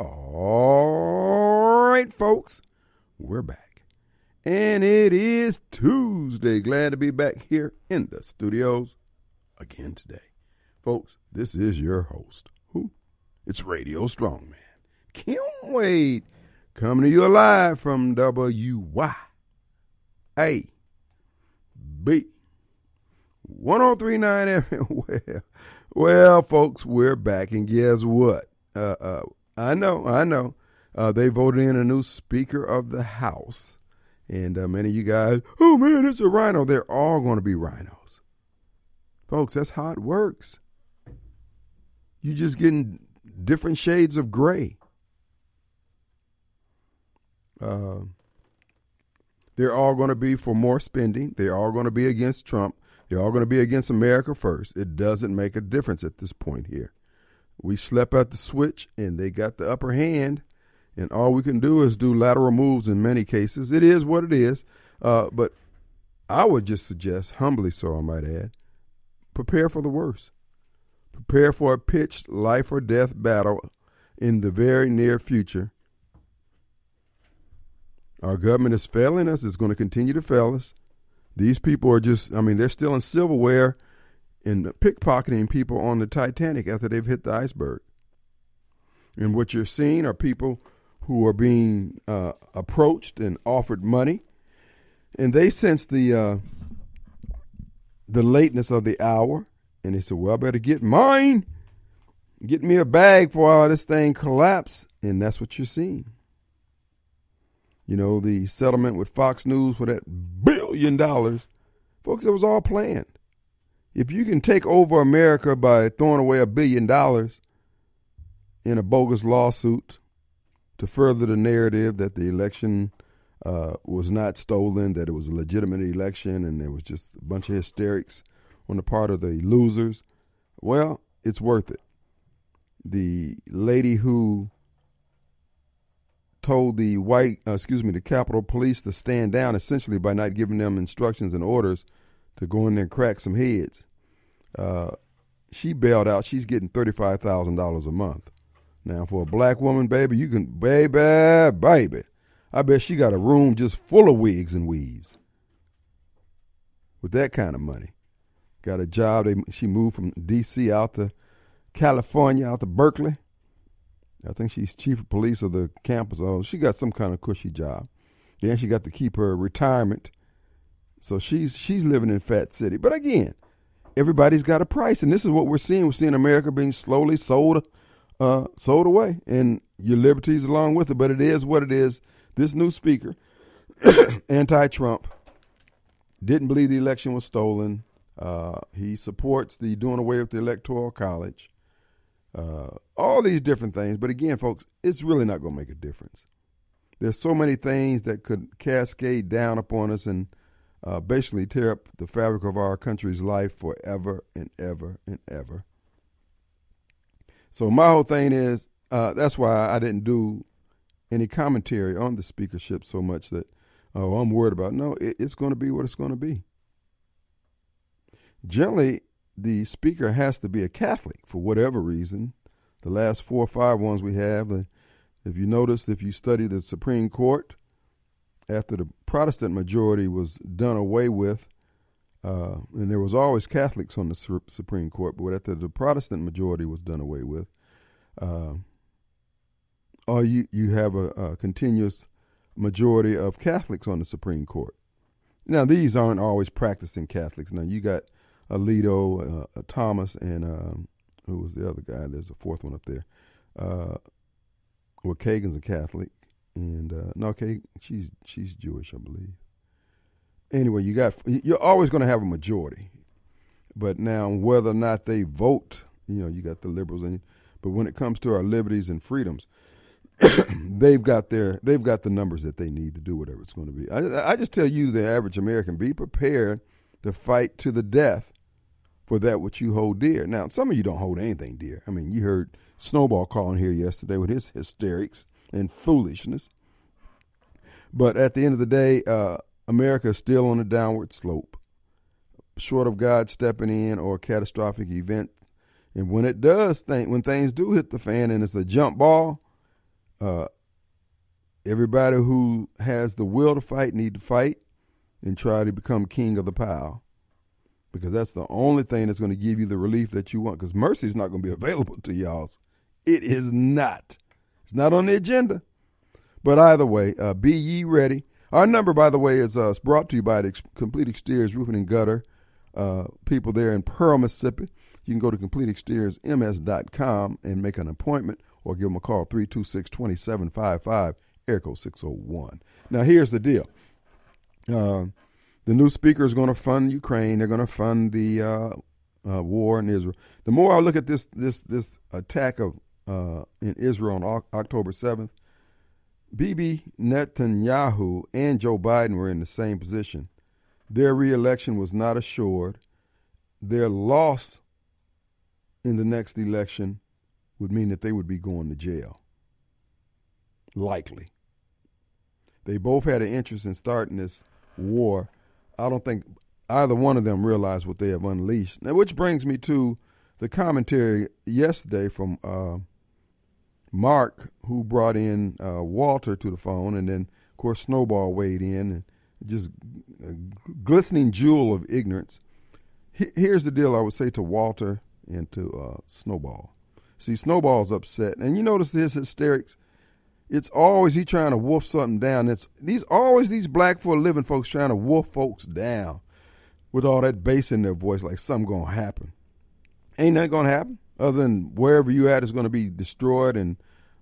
All right, folks, we're back. And it is Tuesday. Glad to be back here in the studios again today. Folks, this is your host. Who? It's Radio Strongman. Kim Wade coming to you live from WY. A B 1039 FM. Well, well, folks, we're back, and guess what? Uh, uh, I know, I know. Uh, they voted in a new Speaker of the House. And uh, many of you guys, oh man, it's a rhino. They're all going to be rhinos. Folks, that's how it works. You're just getting different shades of gray. Uh, they're all going to be for more spending. They're all going to be against Trump. They're all going to be against America first. It doesn't make a difference at this point here. We slept at the switch and they got the upper hand, and all we can do is do lateral moves in many cases. It is what it is. Uh, but I would just suggest, humbly so, I might add, prepare for the worst. Prepare for a pitched life or death battle in the very near future. Our government is failing us, it's going to continue to fail us. These people are just, I mean, they're still in silverware and pickpocketing people on the Titanic after they've hit the iceberg. And what you're seeing are people who are being uh, approached and offered money, and they sense the uh, the lateness of the hour, and they said, "Well, I better get mine, get me a bag for all this thing collapse," and that's what you're seeing. You know, the settlement with Fox News for that billion dollars, folks, it was all planned. If you can take over America by throwing away a billion dollars in a bogus lawsuit to further the narrative that the election uh, was not stolen, that it was a legitimate election, and there was just a bunch of hysterics on the part of the losers, well, it's worth it. The lady who told the white, uh, excuse me, the Capitol Police to stand down essentially by not giving them instructions and orders to go in there and crack some heads. Uh, she bailed out. She's getting thirty-five thousand dollars a month. Now, for a black woman, baby, you can, baby, baby. I bet she got a room just full of wigs and weaves. With that kind of money, got a job. They, she moved from D.C. out to California, out to Berkeley. I think she's chief of police of the campus. Oh, she got some kind of cushy job. Then she got to keep her retirement. So she's she's living in Fat City. But again, everybody's got a price, and this is what we're seeing. We're seeing America being slowly sold, uh, sold away, and your liberties along with it. But it is what it is. This new speaker, anti-Trump, didn't believe the election was stolen. Uh, he supports the doing away with the electoral college. Uh, all these different things. But again, folks, it's really not going to make a difference. There's so many things that could cascade down upon us and uh, basically tear up the fabric of our country's life forever and ever and ever. So my whole thing is uh, that's why I didn't do any commentary on the speakership so much that oh I'm worried about. No, it, it's going to be what it's going to be. Generally, the speaker has to be a Catholic for whatever reason. The last four or five ones we have, if you notice, if you study the Supreme Court, after the Protestant majority was done away with, uh, and there was always Catholics on the Supreme Court, but after the Protestant majority was done away with, uh, or you you have a, a, continuous majority of Catholics on the Supreme Court. Now these aren't always practicing Catholics. Now you got Alito, uh, Thomas, and um, who was the other guy? There's a fourth one up there. Uh, well, Kagan's a Catholic, and uh, no, Kagan, she's she's Jewish, I believe. Anyway, you got you're always going to have a majority, but now whether or not they vote, you know, you got the liberals, and but when it comes to our liberties and freedoms, they've got their they've got the numbers that they need to do whatever it's going to be. I, I just tell you, the average American, be prepared to fight to the death for that which you hold dear. Now, some of you don't hold anything dear. I mean, you heard Snowball calling here yesterday with his hysterics and foolishness. But at the end of the day, uh, America is still on a downward slope, short of God stepping in or a catastrophic event. And when it does, think when things do hit the fan and it's a jump ball, Uh, everybody who has the will to fight need to fight and try to become king of the pile because that's the only thing that's going to give you the relief that you want because mercy is not going to be available to y'all. It is not. It's not on the agenda. But either way, uh, be ye ready. Our number, by the way, is uh, brought to you by the Ex- Complete Exteriors Roofing and Gutter uh, people there in Pearl, Mississippi. You can go to CompleteExteriorsMS.com and make an appointment or give them a call, 326 2755, air 601. Now, here's the deal. Uh, the new speaker is going to fund Ukraine. They're going to fund the uh, uh, war in Israel. The more I look at this this this attack of uh, in Israel on October seventh, Bibi Netanyahu and Joe Biden were in the same position. Their reelection was not assured. Their loss in the next election would mean that they would be going to jail. Likely. They both had an interest in starting this war. I don't think either one of them realized what they have unleashed. Now, which brings me to the commentary yesterday from uh, Mark, who brought in uh, Walter to the phone, and then, of course, Snowball weighed in, and just a glistening jewel of ignorance. Here's the deal I would say to Walter and to uh, Snowball. See, Snowball's upset, and you notice his hysterics. It's always he trying to wolf something down. It's these always these black for a living folks trying to wolf folks down with all that bass in their voice, like something gonna happen. Ain't nothing gonna happen other than wherever you at is gonna be destroyed and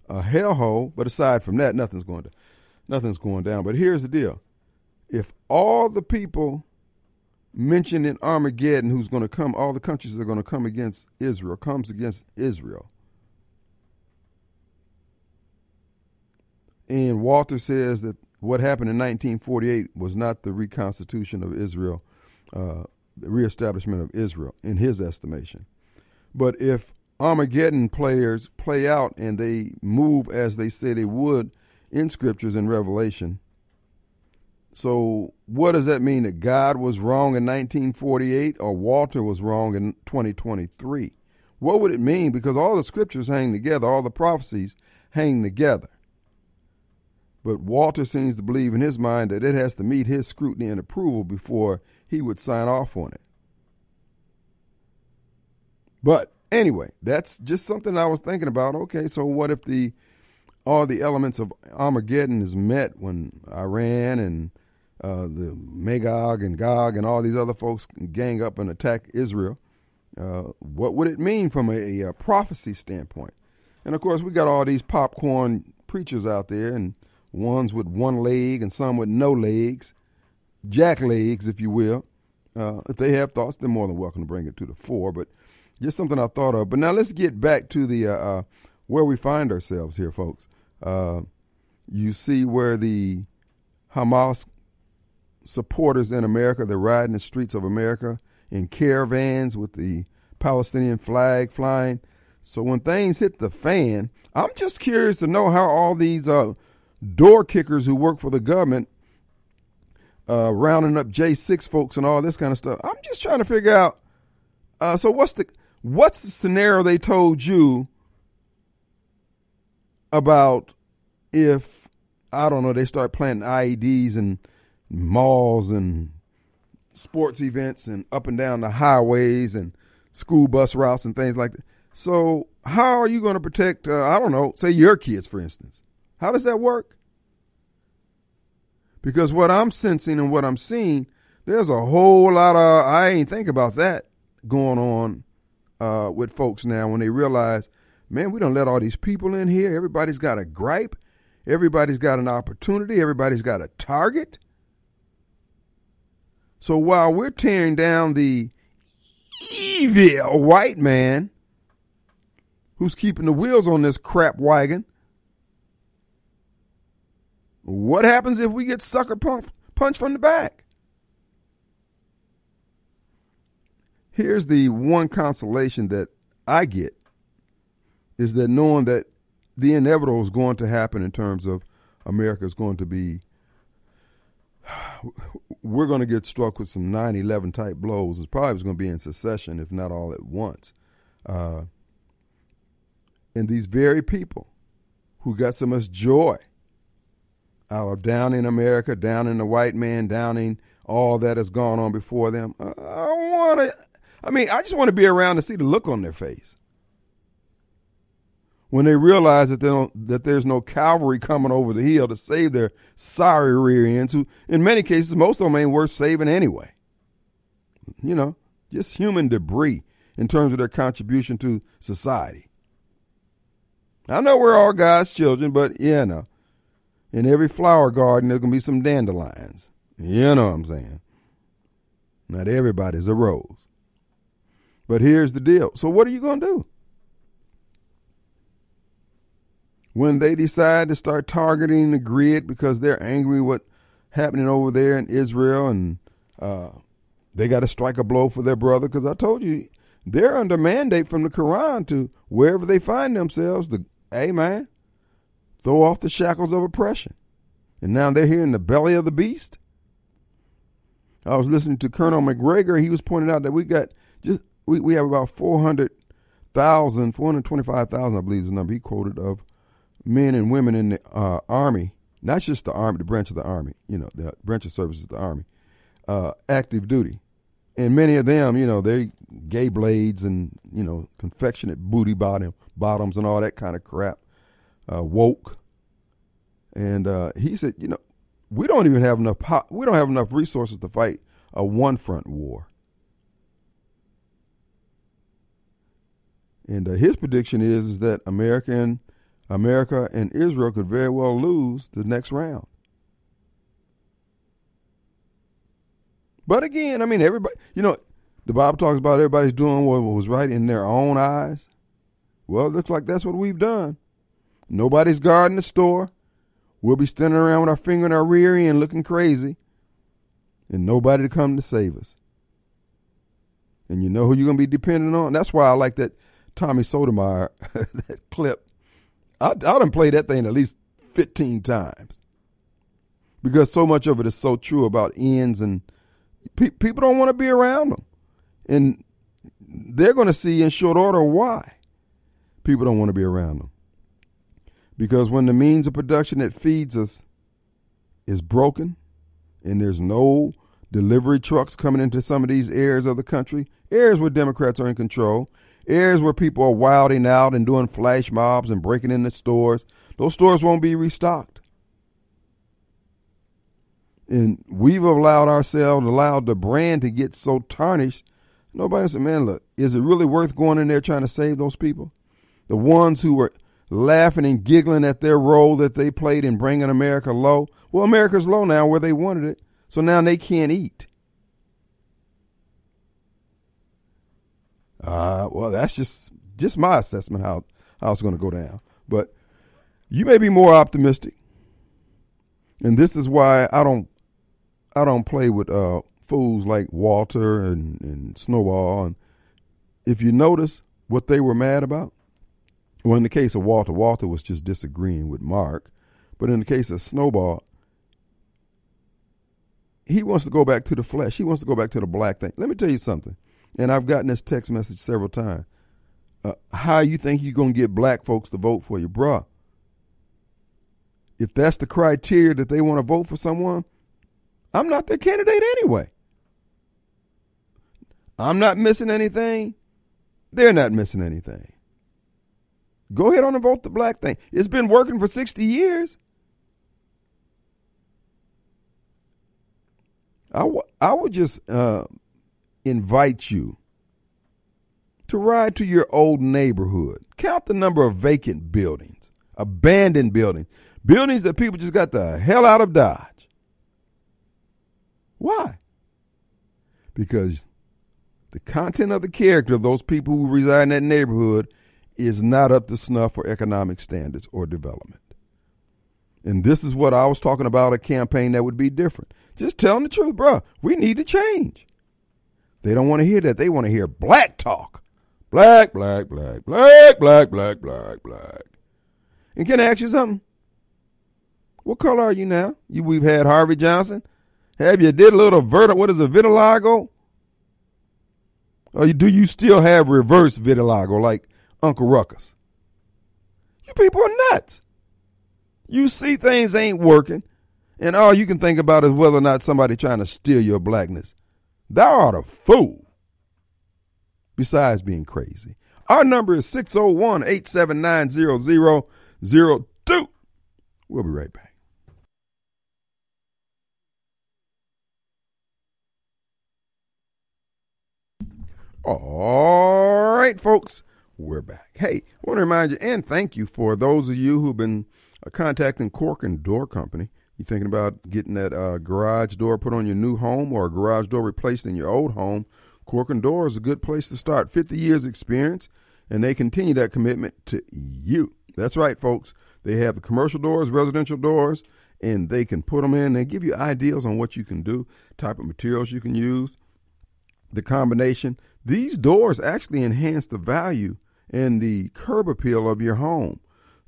a hellhole. But aside from that, nothing's going to nothing's going down. But here's the deal: if all the people mentioned in Armageddon who's going to come, all the countries that are going to come against Israel, comes against Israel. And Walter says that what happened in 1948 was not the reconstitution of Israel, uh, the reestablishment of Israel, in his estimation. But if Armageddon players play out and they move as they say they would in scriptures and Revelation, so, what does that mean that God was wrong in 1948 or Walter was wrong in 2023? What would it mean? Because all the scriptures hang together, all the prophecies hang together. But Walter seems to believe in his mind that it has to meet his scrutiny and approval before he would sign off on it. But anyway, that's just something I was thinking about. Okay, so what if the all the elements of Armageddon is met when Iran and uh, the Magog and Gog and all these other folks gang up and attack Israel. Uh, what would it mean from a, a, prophecy standpoint? And of course, we got all these popcorn preachers out there, and ones with one leg and some with no legs, jack legs, if you will. Uh, if they have thoughts, they're more than welcome to bring it to the fore. But just something I thought of. But now let's get back to the uh, uh, where we find ourselves here, folks. Uh, you see where the Hamas supporters in America. They're riding the streets of America in caravans with the Palestinian flag flying. So when things hit the fan, I'm just curious to know how all these uh, door kickers who work for the government, uh, rounding up J6 folks and all this kind of stuff. I'm just trying to figure out. Uh, so what's the what's the scenario they told you about if I don't know they start planting IEDs and malls and sports events and up and down the highways and school bus routes and things like that. So, how are you going to protect, uh, I don't know, say your kids, for instance? How does that work? Because what I'm sensing and what I'm seeing, there's a whole lot of, I ain't think about that going on uh, with folks now when they realize, man, we don't let all these people in here. Everybody's got a gripe. Everybody's got an opportunity. Everybody's got a target. So while we're tearing down the evil white man who's keeping the wheels on this crap wagon, what happens if we get sucker punch, punch from the back? Here's the one consolation that I get is that knowing that the inevitable is going to happen in terms of America is going to be we're going to get struck with some 9 11 type blows. It's probably going to be in succession, if not all at once. Uh, and these very people who got so much joy out of downing America, downing the white man, downing all that has gone on before them. I want to, I mean, I just want to be around to see the look on their face. When they realize that, they don't, that there's no cavalry coming over the hill to save their sorry rear ends, who in many cases, most of them ain't worth saving anyway. You know, just human debris in terms of their contribution to society. I know we're all God's children, but you know, In every flower garden, going to be some dandelions. You know what I'm saying? Not everybody's a rose. But here's the deal. So, what are you going to do? When they decide to start targeting the grid because they're angry with happening over there in Israel and uh, they got to strike a blow for their brother because I told you they're under mandate from the Quran to wherever they find themselves, the man, throw off the shackles of oppression. And now they're here in the belly of the beast. I was listening to Colonel Macgregor. He was pointing out that we got just we, we have about 400,000, 425,000, I believe is the number he quoted of men and women in the uh, army, not just the army, the branch of the army, you know, the branch of services, of the army, uh, active duty and many of them, you know, they gay blades and you know confectionate booty bottom bottoms and all that kind of crap, uh, woke. And uh, he said, you know, we don't even have enough. we don't have enough resources to fight a one front war. And uh, his prediction is is that America and America and Israel could very well lose the next round. But again, I mean, everybody, you know, the Bible talks about everybody's doing what was right in their own eyes. Well, it looks like that's what we've done. Nobody's guarding the store. We'll be standing around with our finger in our rear end looking crazy, and nobody to come to save us. And you know who you're going to be depending on? That's why I like that Tommy Sotomayor, that clip. I, I done played that thing at least 15 times because so much of it is so true about ends and Pe- people don't want to be around them. And they're going to see in short order why people don't want to be around them. Because when the means of production that feeds us is broken and there's no delivery trucks coming into some of these areas of the country, areas where Democrats are in control, areas where people are wilding out and doing flash mobs and breaking into stores, those stores won't be restocked and we've allowed ourselves, allowed the brand to get so tarnished. Nobody said, man, look, is it really worth going in there trying to save those people? The ones who were laughing and giggling at their role that they played in bringing America low. Well, America's low now where they wanted it. So now they can't eat. Uh, well, that's just just my assessment how how it's going to go down. But you may be more optimistic, and this is why I don't I don't play with uh, fools like Walter and, and Snowball. And if you notice what they were mad about, well, in the case of Walter, Walter was just disagreeing with Mark. But in the case of Snowball, he wants to go back to the flesh. He wants to go back to the black thing. Let me tell you something. And I've gotten this text message several times. Uh, how you think you're going to get black folks to vote for you, bruh? If that's the criteria that they want to vote for someone, I'm not their candidate anyway. I'm not missing anything. They're not missing anything. Go ahead on and vote the black thing. It's been working for 60 years. I, w- I would just uh, invite you to ride to your old neighborhood. Count the number of vacant buildings, abandoned buildings, buildings that people just got the hell out of Dodge. Why? Because the content of the character of those people who reside in that neighborhood is not up to snuff for economic standards or development. And this is what I was talking about a campaign that would be different. Just telling the truth, bro. We need to change. They don't want to hear that. They want to hear black talk. Black, black, black, black, black, black, black, black. And can I ask you something? What color are you now? You we've had Harvey Johnson, have you did a little vert? What is a vitiligo? Or do you still have reverse vitiligo like Uncle Ruckus? You people are nuts. You see things ain't working, and all you can think about is whether or not somebody trying to steal your blackness. Thou art a fool. Besides being crazy. Our number is 601 879 0002. We'll be right back. All right, folks, we're back. Hey, I want to remind you and thank you for those of you who've been uh, contacting Corkern Door Company. You thinking about getting that uh, garage door put on your new home or a garage door replaced in your old home? Corkern Door is a good place to start. 50 years experience, and they continue that commitment to you. That's right, folks. They have the commercial doors, residential doors, and they can put them in. They give you ideas on what you can do, type of materials you can use, the combination. These doors actually enhance the value and the curb appeal of your home.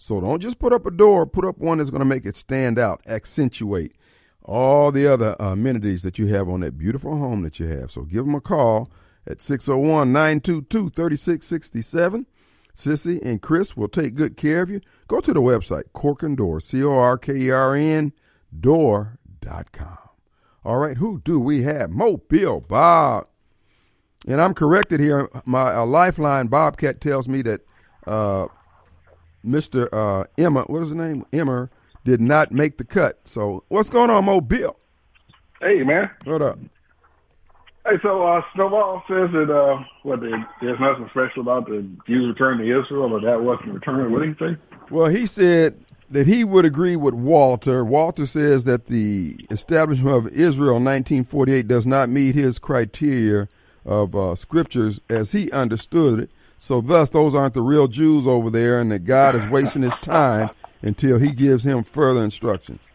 So don't just put up a door, put up one that's going to make it stand out, accentuate all the other amenities that you have on that beautiful home that you have. So give them a call at 601 922 3667. Sissy and Chris will take good care of you. Go to the website, Corkern Door, C O R K E R N, door.com. All right, who do we have? Mobile Bob. And I'm corrected here. My uh, lifeline Bobcat tells me that uh, Mr. Uh, Emma, what is his name? Emma did not make the cut. So what's going on, Mobile? Hey, man. What up? Hey, so uh, Snowball says that uh, what they, there's nothing special about the Jews return to Israel, or that wasn't returned. What did he say? Well, he said that he would agree with Walter. Walter says that the establishment of Israel in 1948 does not meet his criteria of uh, scriptures as he understood it. So, thus, those aren't the real Jews over there, and that God is wasting his time until he gives him further instructions.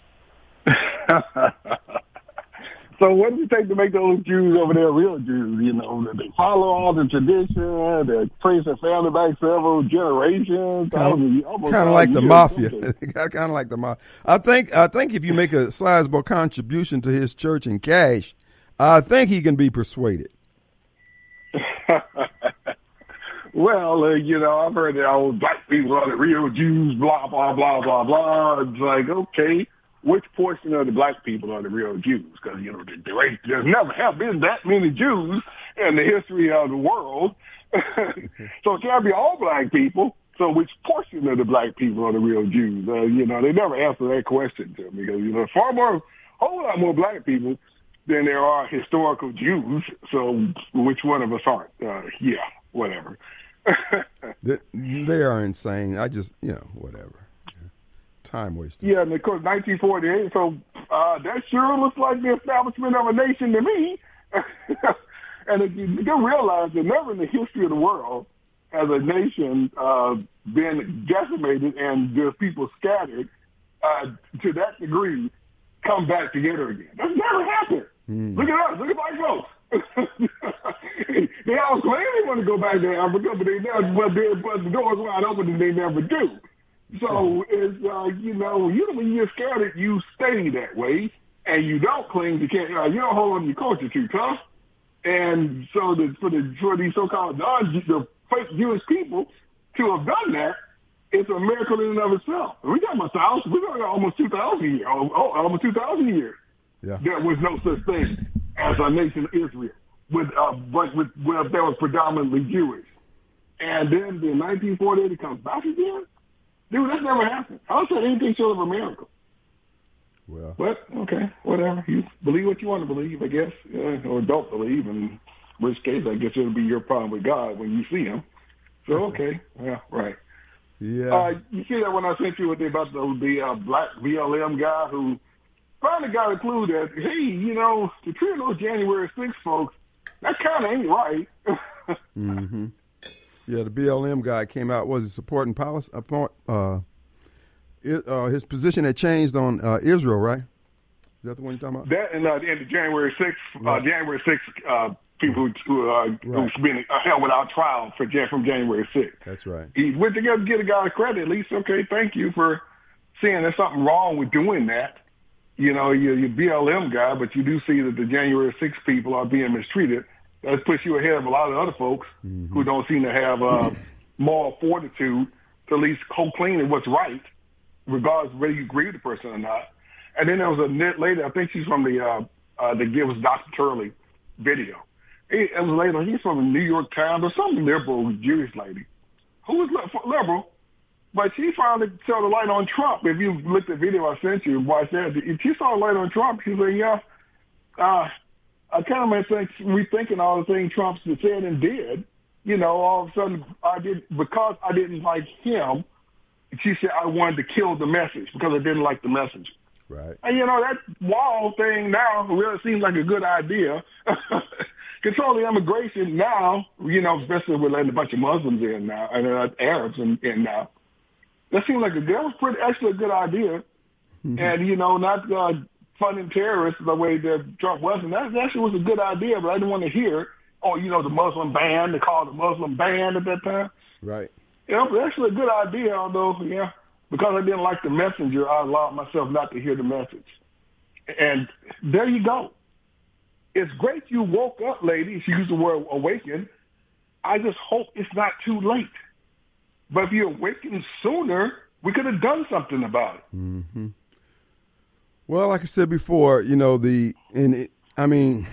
So what does it take to make those Jews over there real Jews? You know, that they follow all the tradition, they trace their family back several generations. Kind of, kind of like the mafia. kind of like the mafia. I think. I think if you make a sizable contribution to his church in cash, I think he can be persuaded. Well, uh, you know, I've heard that all black people are the real Jews. Blah blah blah blah blah. It's like okay which portion of the black people are the real Jews? Because you know there, there's never have been that many Jews in the history of the world, so it can't be all black people. So which portion of the black people are the real Jews? Uh, you know, they never answer that question to me because you know far more, a whole lot more black people than there are historical Jews. So which one of us aren't? Uh, yeah, whatever. they, they are insane. I just, you know, whatever time wasted. Yeah, and of course, 1948. So uh, that sure looks like the establishment of a nation to me. and if you do realize that never in the history of the world has a nation uh, been decimated and there's people scattered uh, to that degree come back together again. That's never happened. Mm. Look at us. Look at black folks. They all claim they want to go back to Africa, but they never, but, they, but the door's wide open and they never do. So it's uh, you know, you when you're scared, you stay that way, and you don't cling to can't uh, you don't hold on to your culture too tough. And so the, for the for these so-called non the fake Jewish people to have done that, it's a miracle in and of itself. We got about thousand, we got almost two thousand years, oh, oh, almost two thousand years. Yeah. There was no such thing as a nation of Israel, with uh, but with where that was predominantly Jewish. And then in 1948 it comes back again. Dude, that's never happened. How said anything short of a miracle? Well, but okay, whatever. You believe what you want to believe, I guess, uh, or don't believe. In which case, I guess it'll be your problem with God when you see Him. So okay, yeah, right. Yeah. Uh, you see that when I sent you with the, about the the uh, black BLM guy who finally got a clue that hey, you know, the treat those January 6 folks, that kind of ain't right. mm-hmm. Yeah, the BLM guy came out. Was he supporting policy? Uh, uh, it, uh, his position had changed on uh, Israel, right? Is that the one you're talking about? That and uh, the end of January 6th, uh, right. January 6th, uh, people who, uh, right. who's been held without trial for from January 6th. That's right. He went together to get a guy credit. At least, okay, thank you for seeing there's something wrong with doing that. You know, you're, you're BLM guy, but you do see that the January 6th people are being mistreated that puts you ahead of a lot of other folks mm-hmm. who don't seem to have uh, moral fortitude to at least co clean what's right. regardless of whether you agree with the person or not. And then there was a lady, I think she's from the uh, uh, the Give Us Dr. Turley video. It, it was later, he's from the New York Times or some liberal Jewish lady who was liberal, but she finally saw the light on Trump. If you looked at the video I sent you, watch that. If she saw the light on Trump, she said, yeah, uh, I kind of think rethinking all the things Trump said and did. You know, all of a sudden I did because I didn't like him. She said I wanted to kill the message because I didn't like the message. Right. And you know that wall thing now really seems like a good idea. Controlling immigration now, you know, especially with letting a bunch of Muslims in now and uh, Arabs in, in now. That seemed like a that was pretty actually a good idea. Mm-hmm. And you know, not uh, funding terrorists the way that Trump was, and that actually was a good idea. But I didn't want to hear, oh, you know, the Muslim ban. They called it the Muslim ban at that time. Right. You know, but actually a good idea. Although, yeah, because I didn't like the messenger, I allowed myself not to hear the message. And there you go. It's great you woke up, ladies. You use the word awaken. I just hope it's not too late. But if you awaken sooner, we could have done something about it. Mm-hmm. Well, like I said before, you know the and it, I mean,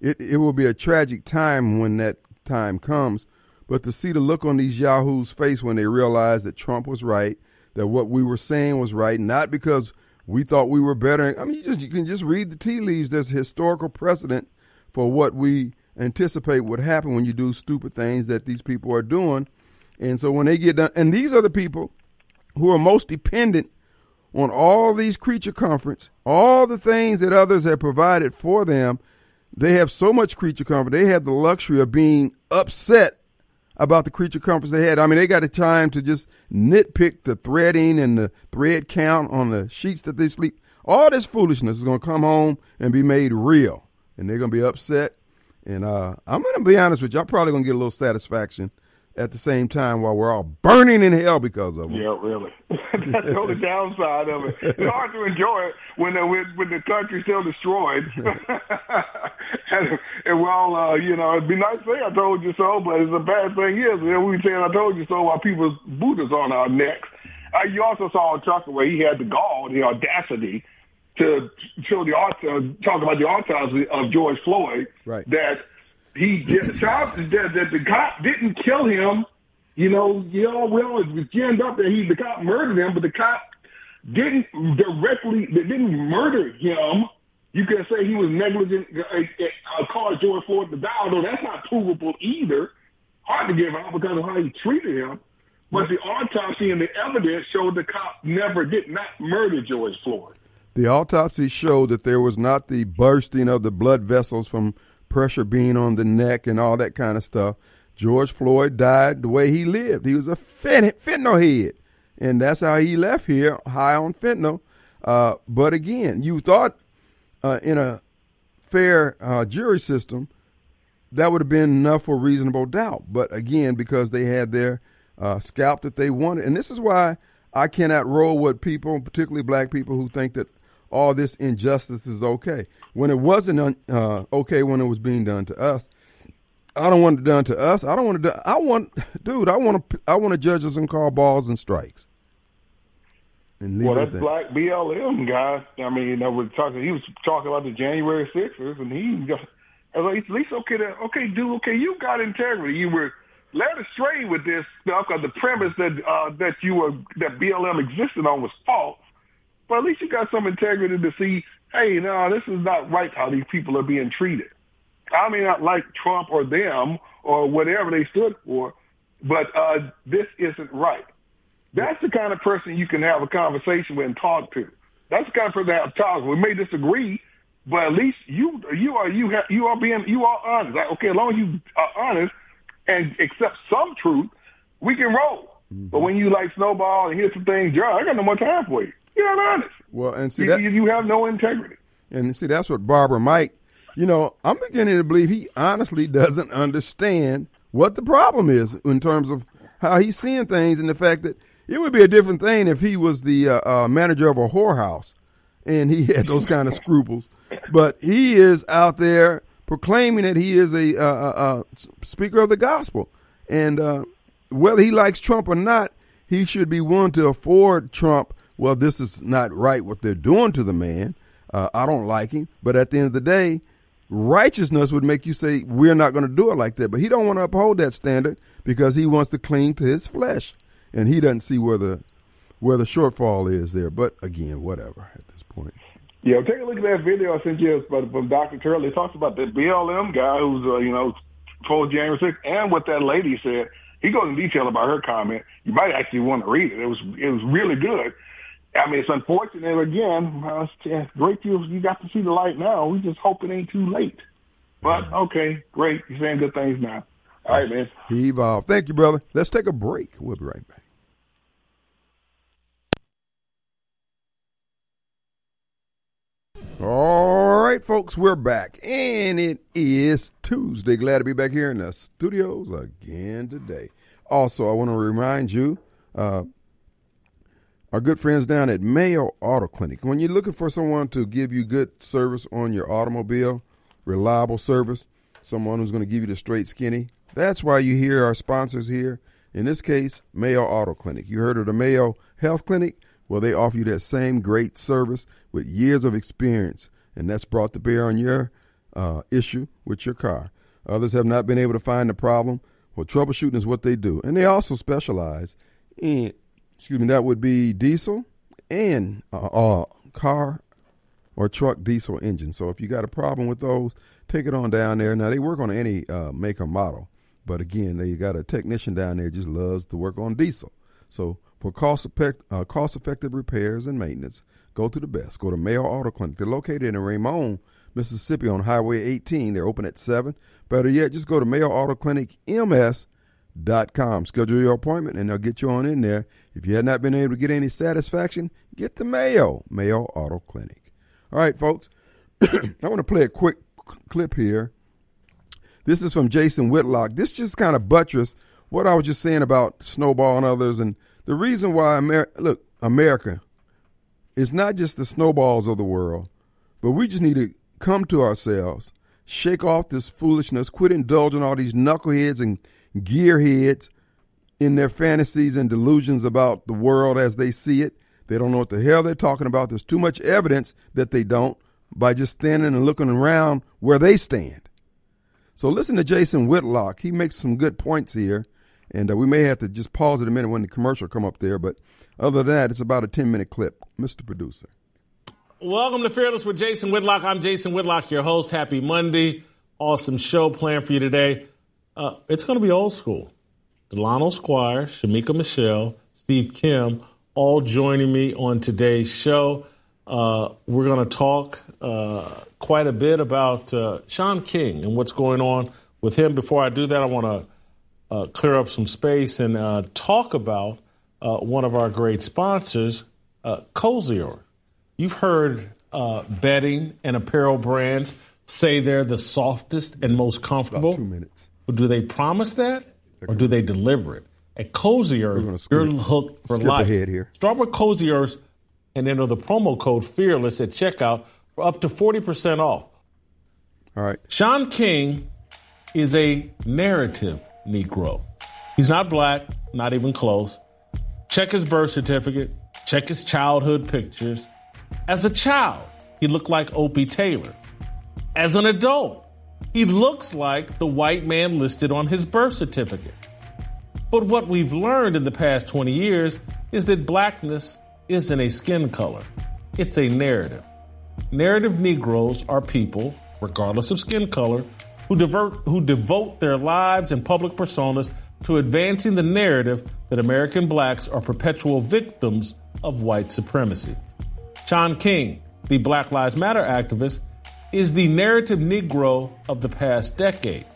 it it will be a tragic time when that time comes. But to see the look on these yahoos' face when they realize that Trump was right, that what we were saying was right, not because we thought we were better. I mean, you just you can just read the tea leaves. There's historical precedent for what we anticipate would happen when you do stupid things that these people are doing. And so when they get done, and these are the people who are most dependent on all these creature comforts, all the things that others have provided for them, they have so much creature comfort. They have the luxury of being upset about the creature comforts they had. I mean, they got a time to just nitpick the threading and the thread count on the sheets that they sleep. All this foolishness is going to come home and be made real, and they're going to be upset. And uh, I'm going to be honest with you, I'm probably going to get a little satisfaction at the same time while we're all burning in hell because of them. Yeah, really. That's the only downside of it. It's hard to enjoy it when the when, when the country's still destroyed. and, and we're all, uh, you know, it'd be nice to say I told you so, but it's a bad thing is, you know, we saying I told you so while people's boot is on our necks. Uh, you also saw a Tucker where he had the gall, the audacity to show the uh, talk about the autopsy of George Floyd. Right. That he that, that the cop didn't kill him. You know, you know, well, it was ginned up that he the cop murdered him, but the cop didn't directly, they didn't murder him. You can say he was negligent, uh, uh, caused George Floyd to die, although that's not provable either. Hard to give out because of how he treated him. But the autopsy and the evidence showed the cop never did not murder George Floyd. The autopsy showed that there was not the bursting of the blood vessels from pressure being on the neck and all that kind of stuff. George Floyd died the way he lived. He was a fentanyl head, and that's how he left here, high on fentanyl. Uh, but again, you thought uh, in a fair uh, jury system that would have been enough for reasonable doubt. But again, because they had their uh, scalp that they wanted, and this is why I cannot roll with people, particularly black people, who think that all this injustice is okay. When it wasn't uh, okay when it was being done to us, I don't want it done to us. I don't want to. Do, I want, dude. I want to. I want to judge us and call balls and strikes. And well, that's black BLM guy. I mean, you know, we're talking. He was talking about the January Sixers, and he. I was like, at least okay, to, okay, dude. Okay, you got integrity. You were led astray with this stuff because the premise that uh, that you were that BLM existed on was false. But at least you got some integrity to see, hey, no, this is not right how these people are being treated. I may not like Trump or them or whatever they stood for, but uh, this isn't right. That's the kind of person you can have a conversation with and talk to. That's the kind of person to have talk. We may disagree, but at least you you are you have you are being you are honest. Like, okay, as long as you are honest and accept some truth, we can roll. Mm-hmm. But when you like snowball and hear some things, John, I got no more time for you. You're not honest. Well, and see you, that you have no integrity. And see, that's what Barbara Mike. You know, I'm beginning to believe he honestly doesn't understand what the problem is in terms of how he's seeing things, and the fact that it would be a different thing if he was the uh, uh, manager of a whorehouse and he had those kind of scruples. But he is out there proclaiming that he is a, uh, speaker of the gospel, and uh, whether he likes Trump or not, he should be willing to afford Trump well, this is not right what they're doing to the man. Uh, I don't like him. But at the end of the day, righteousness would make you say we're not going to do it like that. But he don't want to uphold that standard because he wants to cling to his flesh, and he doesn't see where the where the shortfall is there. But again, whatever at this point. Yeah, take a look at that video I sent you from Dr. Turley. It talks about the BLM guy who's, uh, you know, for January 6th and what that lady said. He goes in detail about her comment. You might actually want to read it. It was it was really good. I mean, it's unfortunate again. Uh, it's great you you got to see the light now. We just hope it ain't too late. But okay, great. You're saying good things now. All right, man. He evolved. Thank you, brother. Let's take a break. We'll be right back. All right, folks, we're back, and it is Tuesday. Glad to be back here in the studios again today. Also, I want to remind you, uh, our good friends down at Mayo Auto Clinic. When you're looking for someone to give you good service on your automobile, reliable service, someone who's going to give you the straight skinny, that's why you hear our sponsors here. In this case, Mayo Auto Clinic. You heard of the Mayo Health Clinic? Well, they offer you that same great service with years of experience, and that's brought to bear on your uh, issue with your car. Others have not been able to find the problem. Well, troubleshooting is what they do, and they also specialize in, excuse me, that would be diesel and uh, uh, car or truck diesel engine. So if you got a problem with those, take it on down there. Now they work on any uh, make or model, but again, they got a technician down there just loves to work on diesel. So for cost, effect, uh, cost effective repairs and maintenance, go to the best. Go to Mayo Auto Clinic. They're located in Raymond, Mississippi on Highway 18. They're open at 7. Better yet, just go to Mayo Auto Clinic MS.com. Schedule your appointment and they'll get you on in there. If you have not been able to get any satisfaction, get the Mayo, Mayo Auto Clinic. All right, folks. I want to play a quick clip here. This is from Jason Whitlock. This just kind of buttress what I was just saying about Snowball and others and the reason why America, look, America, is not just the snowballs of the world, but we just need to come to ourselves, shake off this foolishness, quit indulging all these knuckleheads and gearheads in their fantasies and delusions about the world as they see it. They don't know what the hell they're talking about. There's too much evidence that they don't by just standing and looking around where they stand. So listen to Jason Whitlock. He makes some good points here and uh, we may have to just pause it a minute when the commercial come up there. But other than that, it's about a 10 minute clip. Mr. Producer. Welcome to Fearless with Jason Whitlock. I'm Jason Whitlock, your host. Happy Monday. Awesome show planned for you today. Uh, it's going to be old school. Delano Squire, Shemeka Michelle, Steve Kim, all joining me on today's show. Uh, we're going to talk uh, quite a bit about uh, Shaun King and what's going on with him. Before I do that, I want to uh, clear up some space and uh, talk about one of our great sponsors, Cozy Earth. You've heard bedding and apparel brands say they're the softest and most comfortable. About two minutes. Do they promise that, or do they deliver it? At Cozy Earth, you're hooked for life. Ahead here. Start with Cozy Earth's and enter the promo code Fearless at checkout for up to 40% off. All right. Shaun King is a narrative Negro. He's not black, not even close. Check his birth certificate, check his childhood pictures. As a child, he looked like Opie Taylor. As an adult, he looks like the white man listed on his birth certificate. But what we've learned in the past 20 years is that blackness isn't a skin color, it's a narrative. Narrative Negroes are people, regardless of skin color, who, divert, who devote their lives and public personas to advancing the narrative that American blacks are perpetual victims of white supremacy. Shaun King, the Black Lives Matter activist, is the narrative Negro of the past decade.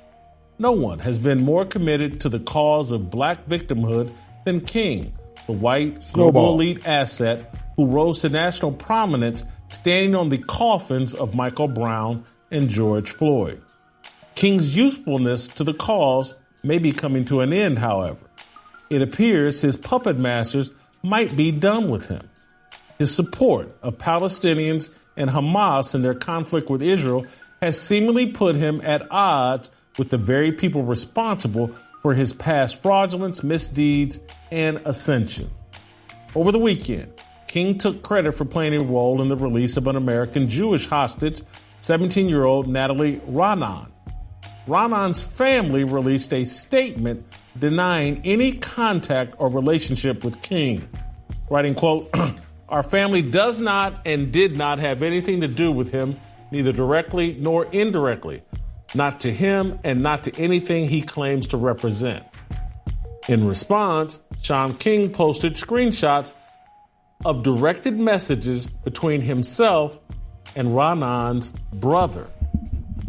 No one has been more committed to the cause of black victimhood than King, the white Snowball. global elite asset who rose to national prominence standing on the coffins of Michael Brown and George Floyd. King's usefulness to the cause may be coming to an end, however. It appears his puppet masters might be done with him. His support of Palestinians and Hamas in their conflict with Israel has seemingly put him at odds with the very people responsible for his past fraudulence, misdeeds, and ascension. Over the weekend, King took credit for playing a role in the release of an American Jewish hostage, 17 year old Natalie Raanan. Raanan's family released a statement denying any contact or relationship with King, writing, quote, Our family does not and did not have anything to do with him, neither directly nor indirectly, not to him and not to anything he claims to represent. In response, Shaun King posted screenshots of directed messages between himself and Raanan's brother.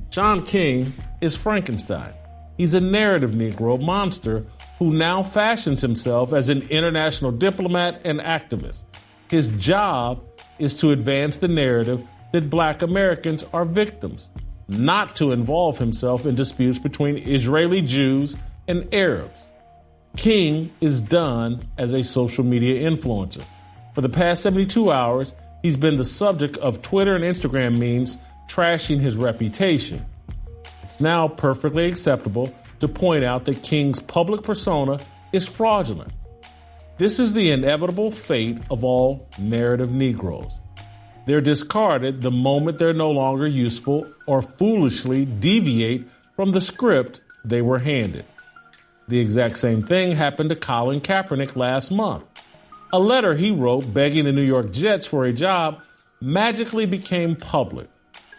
Shaun King is Frankenstein. He's a narrative Negro monster who now fashions himself as an international diplomat and activist. His job is to advance the narrative that black Americans are victims, not to involve himself in disputes between Israeli Jews and Arabs. King is done as a social media influencer. For the past 72 hours, he's been the subject of Twitter and Instagram memes trashing his reputation. It's now perfectly acceptable to point out that King's public persona is fraudulent. This is the inevitable fate of all narrative Negroes. They're discarded the moment they're no longer useful or foolishly deviate from the script they were handed. The exact same thing happened to Colin Kaepernick last month. A letter he wrote begging the New York Jets for a job magically became public.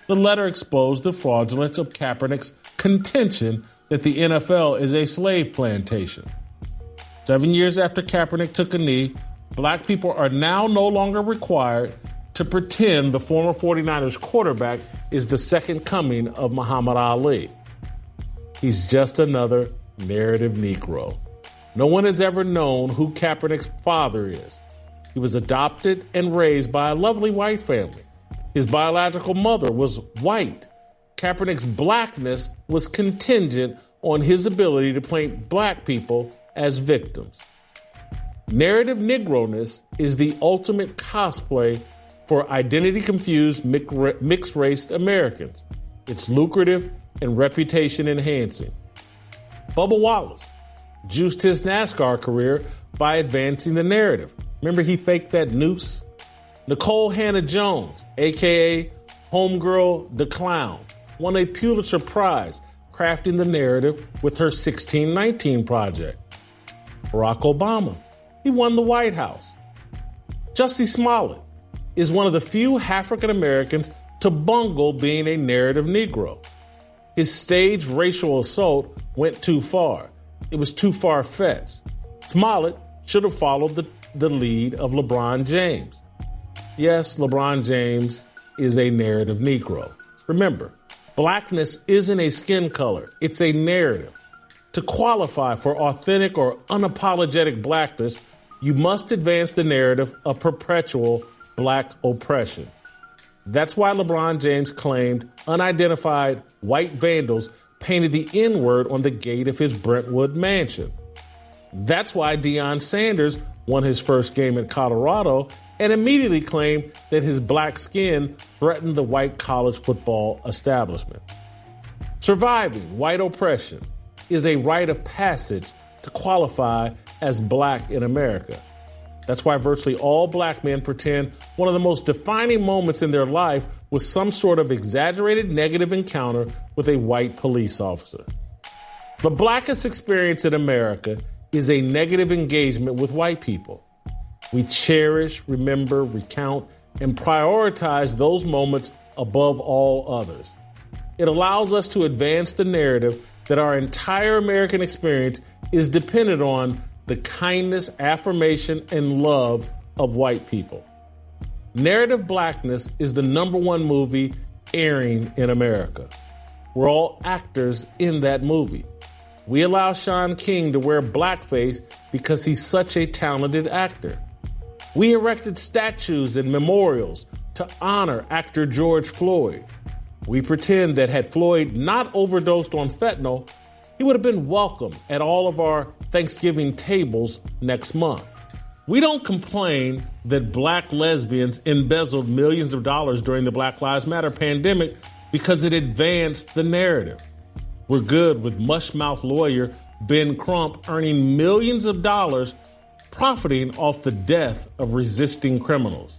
The letter exposed the fraudulence of Kaepernick's contention that the NFL is a slave plantation. Seven years after Kaepernick took a knee, black people are now no longer required to pretend the former 49ers quarterback is the second coming of Muhammad Ali. He's just another narrative Negro. No one has ever known who Kaepernick's father is. He was adopted and raised by a lovely white family. His biological mother was white. Kaepernick's blackness was contingent on his ability to paint black people as victims. Narrative Negroness is the ultimate cosplay for identity confused mixed race Americans. It's lucrative and reputation enhancing. Bubba Wallace juiced his NASCAR career by advancing the narrative. Remember, he faked that noose? Nikole Hannah-Jones, aka Homegirl the Clown, won a Pulitzer Prize crafting the narrative with her 1619 project. Barack Obama, he won the White House. Jussie Smollett is one of the few African Americans to bungle being a narrative Negro. His staged racial assault went too far it was too far fetched. Smollett should have followed the, the lead of LeBron James. Yes, LeBron James is a narrative Negro. Remember, blackness isn't a skin color, it's a narrative. To qualify for authentic or unapologetic blackness, you must advance the narrative of perpetual black oppression. That's why LeBron James claimed unidentified white vandals painted the N word on the gate of his Brentwood mansion. That's why Deion Sanders won his first game in Colorado and immediately claimed that his black skin threatened the white college football establishment. Surviving white oppression is a rite of passage to qualify as black in America. That's why virtually all black men pretend one of the most defining moments in their life was some sort of exaggerated negative encounter with a white police officer. The blackest experience in America is a negative engagement with white people. We cherish, remember, recount, and prioritize those moments above all others. It allows us to advance the narrative that our entire American experience is dependent on the kindness, affirmation, and love of white people. Narrative Blackness is the number one movie airing in America. We're all actors in that movie. We allow Shaun King to wear blackface because he's such a talented actor. We erected statues and memorials to honor actor George Floyd. We pretend that had Floyd not overdosed on fentanyl, he would have been welcome at all of our Thanksgiving tables next month. We don't complain that black lesbians embezzled millions of dollars during the Black Lives Matter pandemic because it advanced the narrative. We're good with mushmouth lawyer Ben Crump earning millions of dollars profiting off the death of resisting criminals.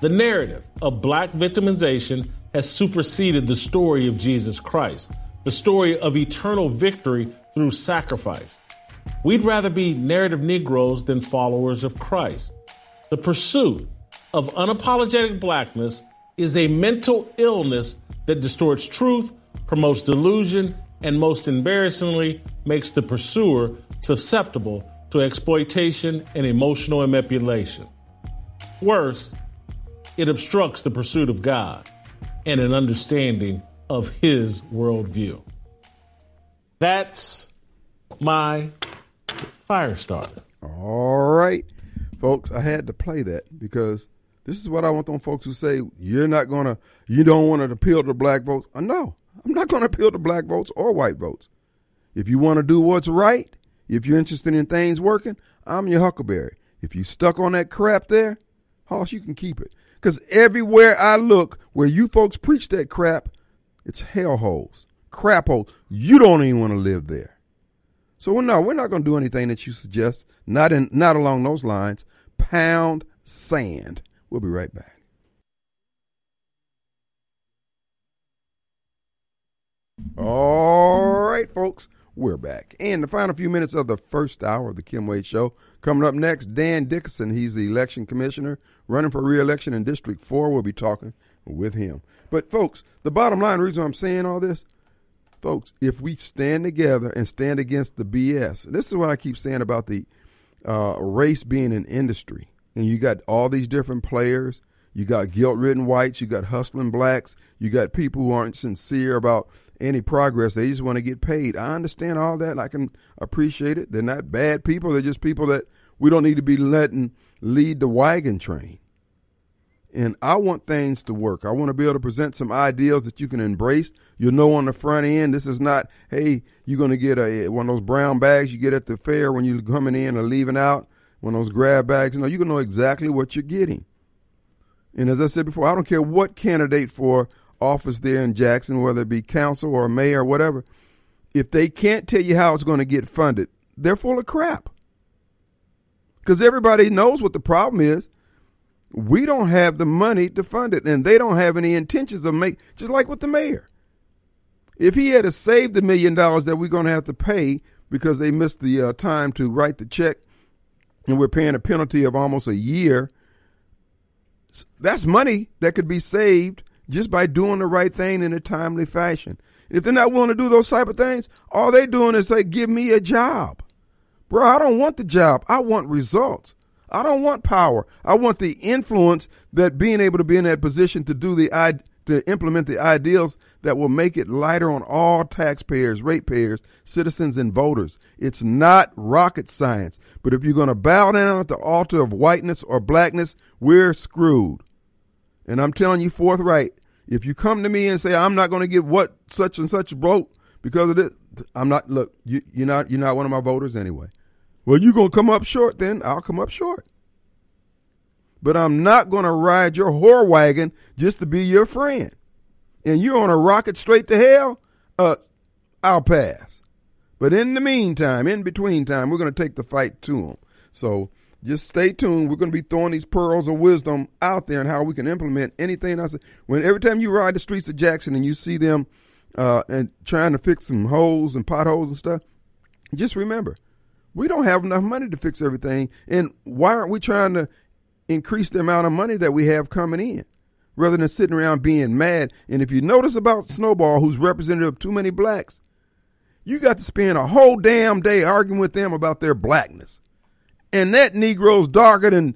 The narrative of black victimization has superseded the story of Jesus Christ, the story of eternal victory through sacrifice. We'd rather be narrative Negroes than followers of Christ. The pursuit of unapologetic blackness is a mental illness that distorts truth, promotes delusion, and most embarrassingly, makes the pursuer susceptible to exploitation and emotional manipulation. Worse, it obstructs the pursuit of God and an understanding of His worldview. That's my fire starter. All right, folks, I had to play that because this is what I want them folks who say you're not to, you don't want to appeal to black votes. Uh, no, I'm not to appeal to black votes or white votes. If you want to do what's right, if you're interested in things working, I'm your huckleberry. If you stuck on that crap there, Hoss, you can keep it. Because everywhere I look, where you folks preach that crap, it's hellholes, crap holes. You don't even want to live there. So no, we're not going to do anything that you suggest. Not in, not along those lines. Pound sand. We'll be right back. All right, folks, we're back. And the final few minutes of the first hour of the Kim Wade Show. Coming up next, Dan Dickerson. He's the election commissioner running for reelection in District 4. We'll be talking with him. But, folks, the bottom line reason I'm saying all this, folks, if we stand together and stand against the BS, this is what I keep saying about the uh, race being an industry. And you got all these different players. You got guilt ridden whites. You got hustling blacks. You got people who aren't sincere about any progress. They just want to get paid. I understand all that. I can appreciate it. They're not bad people. They're just people that we don't need to be letting lead the wagon train. And I want things to work. I want to be able to present some ideals that you can embrace. You'll know on the front end, this is not, hey, you're going to get a one of those brown bags you get at the fair when you're coming in or leaving out, one of those grab bags. Know, you're going to know exactly what you're getting. And as I said before, I don't care what candidate for office there in Jackson, whether it be council or mayor or whatever, if they can't tell you how it's going to get funded, they're full of crap. Because everybody knows what the problem is. We don't have the money to fund it, and they don't have any intentions of make. Just like with the mayor, if he had to save the million dollars that we're going to have to pay because they missed the uh, time to write the check, and we're paying a penalty of almost a year, that's money that could be saved just by doing the right thing in a timely fashion. If they're not willing to do those type of things, all they're doing is say, give me a job. Bro, I don't want the job. I want results. I don't want power. I want the influence that being able to be in that position to do the to implement the ideals that will make it lighter on all taxpayers, ratepayers, citizens, and voters. It's not rocket science. But if you're going to bow down at the altar of whiteness or blackness, we're screwed. And I'm telling you forthright, if you come to me and say I'm not going to get what such and such broke because of this, I'm not. Look, you, you're not. You're not one of my voters anyway. Well, you're going to come up short. Then I'll come up short. But I'm not going to ride your whore wagon just to be your friend. And you're on a rocket straight to hell. Uh, I'll pass. But in the meantime, in between time, we're going to take the fight to them. So just stay tuned. We're going to be throwing these pearls of wisdom out there and how we can implement anything else. When every time you ride the streets of Jackson and you see them uh, and trying to fix some holes and potholes and stuff, just remember, we don't have enough money to fix everything. And why aren't we trying to increase the amount of money that we have coming in rather than sitting around being mad? And if you notice about Snowball, who's representative of too many blacks, you got to spend a whole damn day arguing with them about their blackness and that Negro's darker than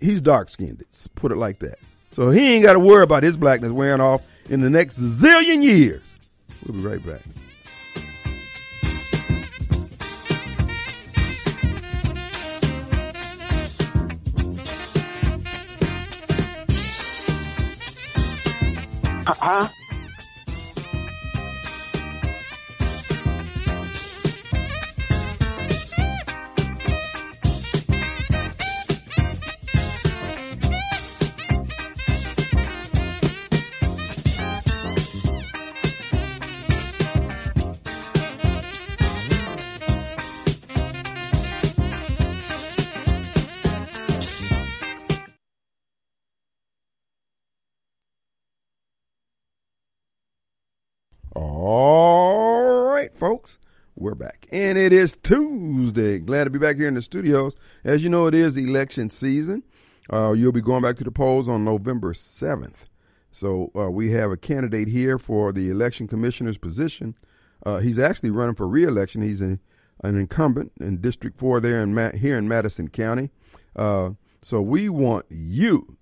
he's dark skinned. Put it like that. So he ain't got to worry about his blackness wearing off in the next zillion years. We'll be right back. Huh? We're back. And it is Tuesday. Glad to be back here in the studios. As you know, it is election season. Uh, you'll be going back to the polls on November 7th. So uh, we have a candidate here for the election commissioner's position. Uh, he's actually running for reelection. He's a, an incumbent in District 4 there in Ma- here in Madison County. Uh, so we want you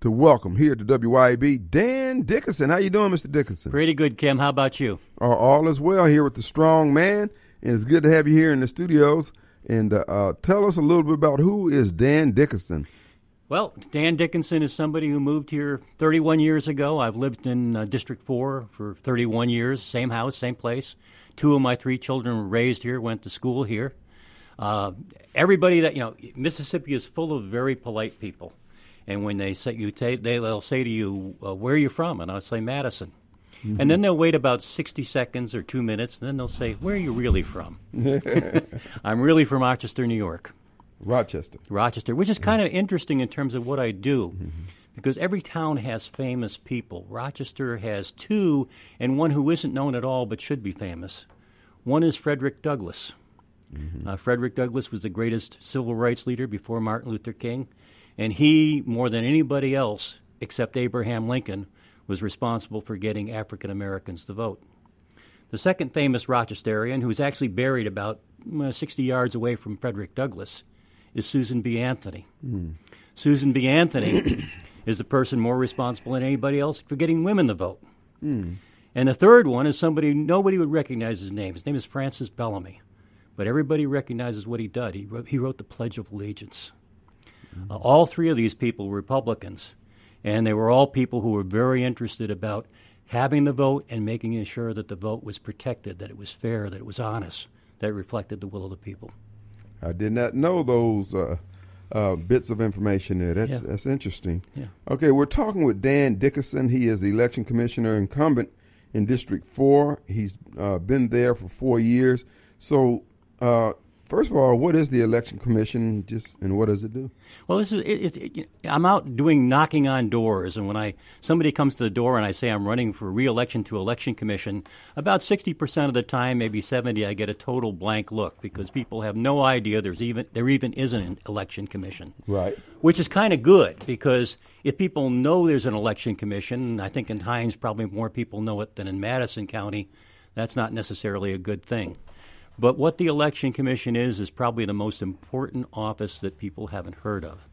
to welcome here to WYAB Dan Dickinson. How you doing, Mr. Dickinson? Pretty good, Kim. How about you? Uh, all is well here with the strong man, and it's good to have you here in the studios. And uh, uh, tell us a little bit about who is Dan Dickinson. Well, Dan Dickinson is somebody who moved here 31 years ago. I've lived in uh, District 4 for 31 years, same house, same place. Two of my three children were raised here, went to school here. Uh, everybody that, you know, Mississippi is full of very polite people. And when they say you, ta- they'll say to you, uh, "Where are you from?" And I'll say Madison. Mm-hmm. And then they'll wait about 60 seconds or two minutes, and then they'll say, Where are you really from? I'm really from Rochester, New York. Rochester. Rochester, which is kind of interesting in terms of what I do. Mm-hmm. Because every town has famous people. Rochester has two, and one who isn't known at all but should be famous. One is Frederick Douglass. Mm-hmm. Uh, Frederick Douglass was the greatest civil rights leader before Martin Luther King. And he, more than anybody else except Abraham Lincoln, was responsible for getting African Americans to vote. The second famous Rochesterian, who's actually buried about uh, 60 yards away from Frederick Douglass, is Susan B. Anthony. Mm. Susan B. Anthony is the person more responsible than anybody else for getting women to vote. Mm. And the third one is somebody nobody would recognize his name. His name is Francis Bellamy, but everybody recognizes what he did. He wrote, he wrote the Pledge of Allegiance. Uh, all three of these people were Republicans, and they were all people who were very interested about having the vote and making sure that the vote was protected, that it was fair, that it was honest, that it reflected the will of the people. I did not know those uh, uh, bits of information there. That's yeah. that's interesting. Yeah. Okay, we're talking with Dan Dickinson. He is the election commissioner incumbent in District Four. He's uh, been there for four years. So uh, First of all, what is the election commission? Just and what does it do? Well, this is it, it, it, I'm out doing knocking on doors, and when I somebody comes to the door and I say I'm running for reelection to election commission, about sixty percent of the time, maybe seventy, I get a total blank look because people have no idea there's even there even is an election commission. Right. Which is kind of good because if people know there's an election commission, I think in Hinds probably more people know it than in Madison County. That's not necessarily a good thing. But what the Election Commission is, is probably the most important office that people haven't heard of.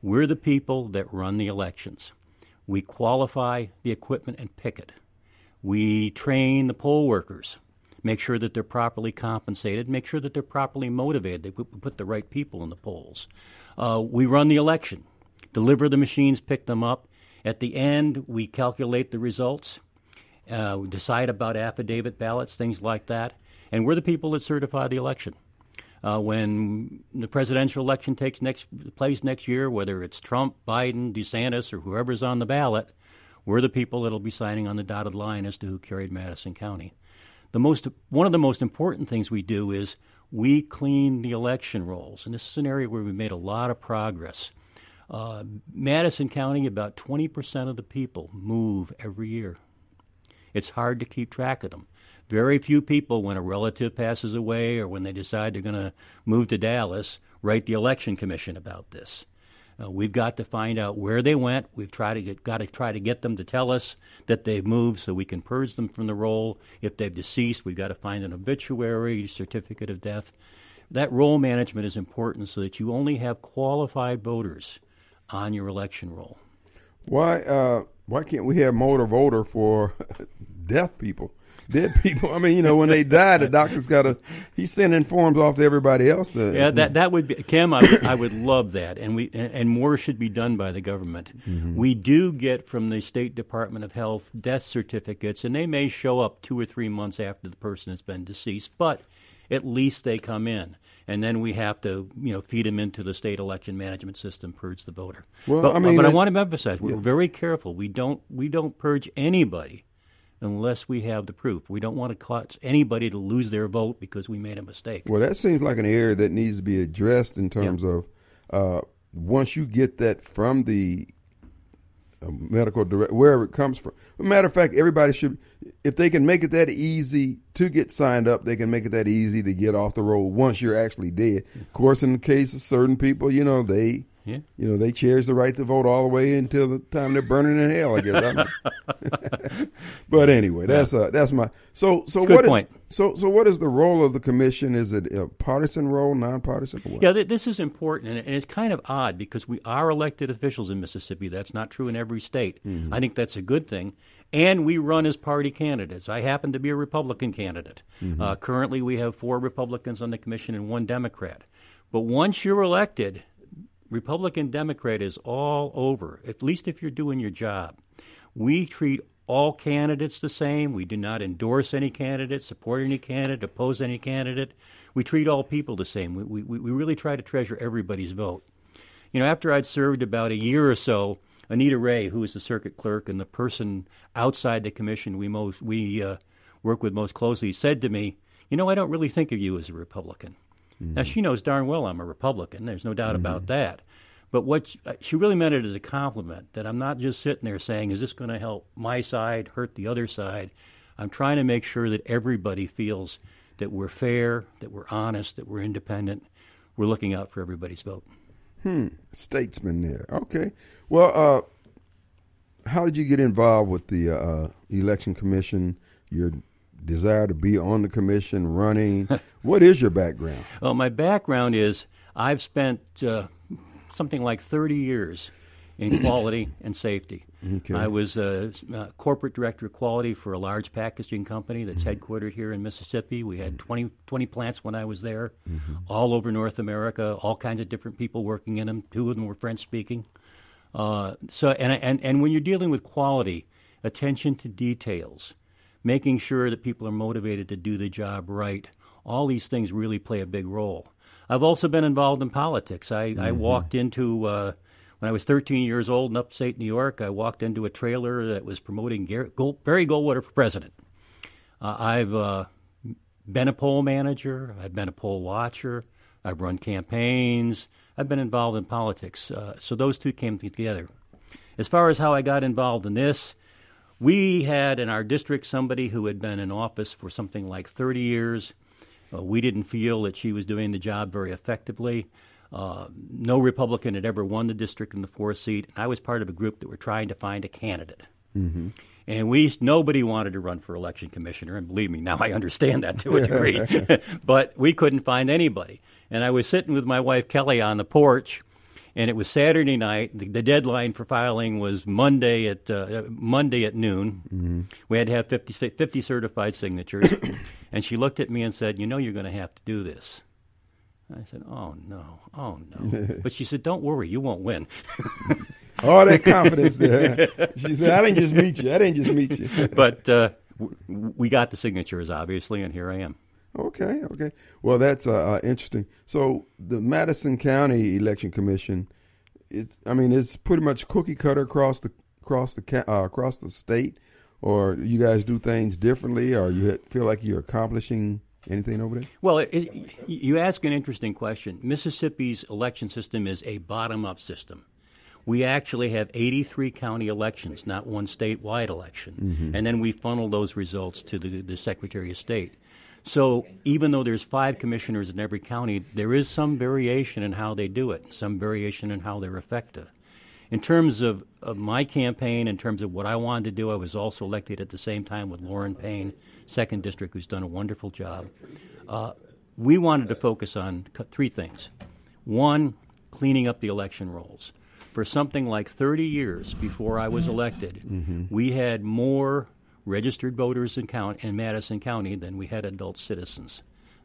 We're the people that run the elections. We qualify the equipment and pick it. We train the poll workers, make sure that they're properly compensated, make sure that they're properly motivated. They put the right people in the polls. Uh, we run the election, deliver the machines, pick them up. At the end, we calculate the results, uh, decide about affidavit ballots, things like that and we're the people that certify the election. Uh, when the presidential election takes next place next year, whether it's Trump, Biden, DeSantis, or whoever's on the ballot, we're the people that'll be signing on the dotted line as to who carried Madison County. The most one of the most important things we do is we clean the election rolls, and this is an area where we've made a lot of progress. Uh, Madison County, about 20% of the people move every year. It's hard to keep track of them. Very few people, when a relative passes away or when they decide they're going to move to Dallas, write the election commission about this. Uh, we've got to find out where they went. We've tried to get, got to try to get them to tell us that they've moved so we can purge them from the roll. If they've deceased, we've got to find an obituary, certificate of death. That roll management is important so that you only have qualified voters on your election roll. Why uh, why can't we have motor voter for deaf people? Dead people. I mean, you know, when they die, the doctor's got to. He's sending forms off to everybody else. To, yeah, that that would be Kim. I would, I would love that, and we and more should be done by the government. Mm-hmm. We do get from the State Department of Health death certificates, and they may show up two or three months after the person has been deceased, but at least they come in and then we have to, you know, feed them into the state election management system, purge the voter. Well, but, I mean, but I, want to emphasize we're yeah. very careful. We don't we don't purge anybody unless we have the proof. We don't want to cause anybody to lose their vote because we made a mistake. Well, that seems like an area that needs to be addressed in terms of uh, once you get that from the a medical director, wherever it comes from. matter of fact, everybody should, if they can make it that easy to get signed up, they can make it that easy to get off the road once you're actually dead. Of course, in the case of certain people, you know, they yeah. You know, they cherish the right to vote all the way until the time they're burning in hell. I guess. but anyway, that's uh, that's my so so what is, so so what is the role of the commission? Is it a partisan role, nonpartisan? Yeah, this is important, and it's kind of odd because we are elected officials in Mississippi. That's not true in every state. Mm-hmm. I think that's a good thing, and we run as party candidates. I happen to be a Republican candidate. Mm-hmm. Uh, currently, we have four Republicans on the commission and one Democrat. But once you're elected, Republican Democrat is all over, at least if you're doing your job. We treat all candidates the same. We do not endorse any candidate, support any candidate, oppose any candidate. We treat all people the same. We, we, we really try to treasure everybody's vote. You know, after I'd served about a year or so, Anita Wray, who is the circuit clerk and the person outside the commission we most we uh, work with most closely, said to me, "You know, I don't really think of you as a Republican." Mm-hmm. Now, she knows darn well I'm a Republican. There's no doubt mm-hmm. about that. But what she, uh, she really meant it as a compliment that I'm not just sitting there saying, is this going to help my side, hurt the other side? I'm trying to make sure that everybody feels that we're fair, that we're honest, that we're independent. We're looking out for everybody's vote. Hmm. Statesman there. Okay. Well, uh, how did you get involved with the uh, election commission? Your desire to be on the commission, running. what is your background? Well, my background is I've spent uh, something like 30 years in quality and safety. Okay. I was a, a, corporate director of quality for a large packaging company that's mm-hmm. headquartered here in Mississippi. We had 20, 20 plants when I was there, mm-hmm. all over North America, all kinds of different people working in them. Two of them were French speaking. Uh, so, and, and, and when you're dealing with quality, attention to details, making sure that people are motivated to do the job right. All these things really play a big role. I've also been involved in politics. I, mm-hmm. I walked into, uh, when I was 13 years old in upstate New York, I walked into a trailer that was promoting Barry Goldwater for president. Uh, I've uh, been a poll manager, I've been a poll watcher, I've run campaigns, I've been involved in politics. Uh, so those two came together. As far as how I got involved in this, we had in our district somebody who had been in office for something like 30 years. Uh, we didn't feel that she was doing the job very effectively. Uh, no Republican had ever won the district in the fourth seat. I was part of a group that were trying to find a candidate. Mm-hmm. And we nobody wanted to run for election commissioner, and believe me, now I understand that to a degree. but we couldn't find anybody. And I was sitting with my wife Kelly on the porch, and it was Saturday night. The, the deadline for filing was Monday at uh, Monday at noon. Mm-hmm. We had to have 50, 50 certified signatures, and she looked at me and said, "You know, you're going to have to do this." I said, "Oh no, oh no!" but she said, "Don't worry, you won't win." All that confidence there. She said, "I didn't just meet you. I didn't just meet you." but uh, w- we got the signatures, obviously, and here I am. Okay, okay. Well, that's uh, uh, interesting. So the Madison County Election Commission, it's I mean it's pretty much cookie cutter across the across the uh, across the state, or you guys do things differently, or you feel like you're accomplishing anything over there? Well, it, it, you ask an interesting question. Mississippi's election system is a bottom up system. We actually have 83 county elections, not one statewide election. Mm-hmm. And then we funnel those results to the, the Secretary of State. So even though there's five commissioners in every county, there is some variation in how they do it, some variation in how they're effective. In terms of, of my campaign, in terms of what I wanted to do, I was also elected at the same time with Lauren Payne, second district, who's done a wonderful job. Uh, we wanted to focus on three things. One, cleaning up the election rolls. For something like 30 years before I was elected, mm-hmm. we had more registered voters in, count, in Madison County than we had adult citizens.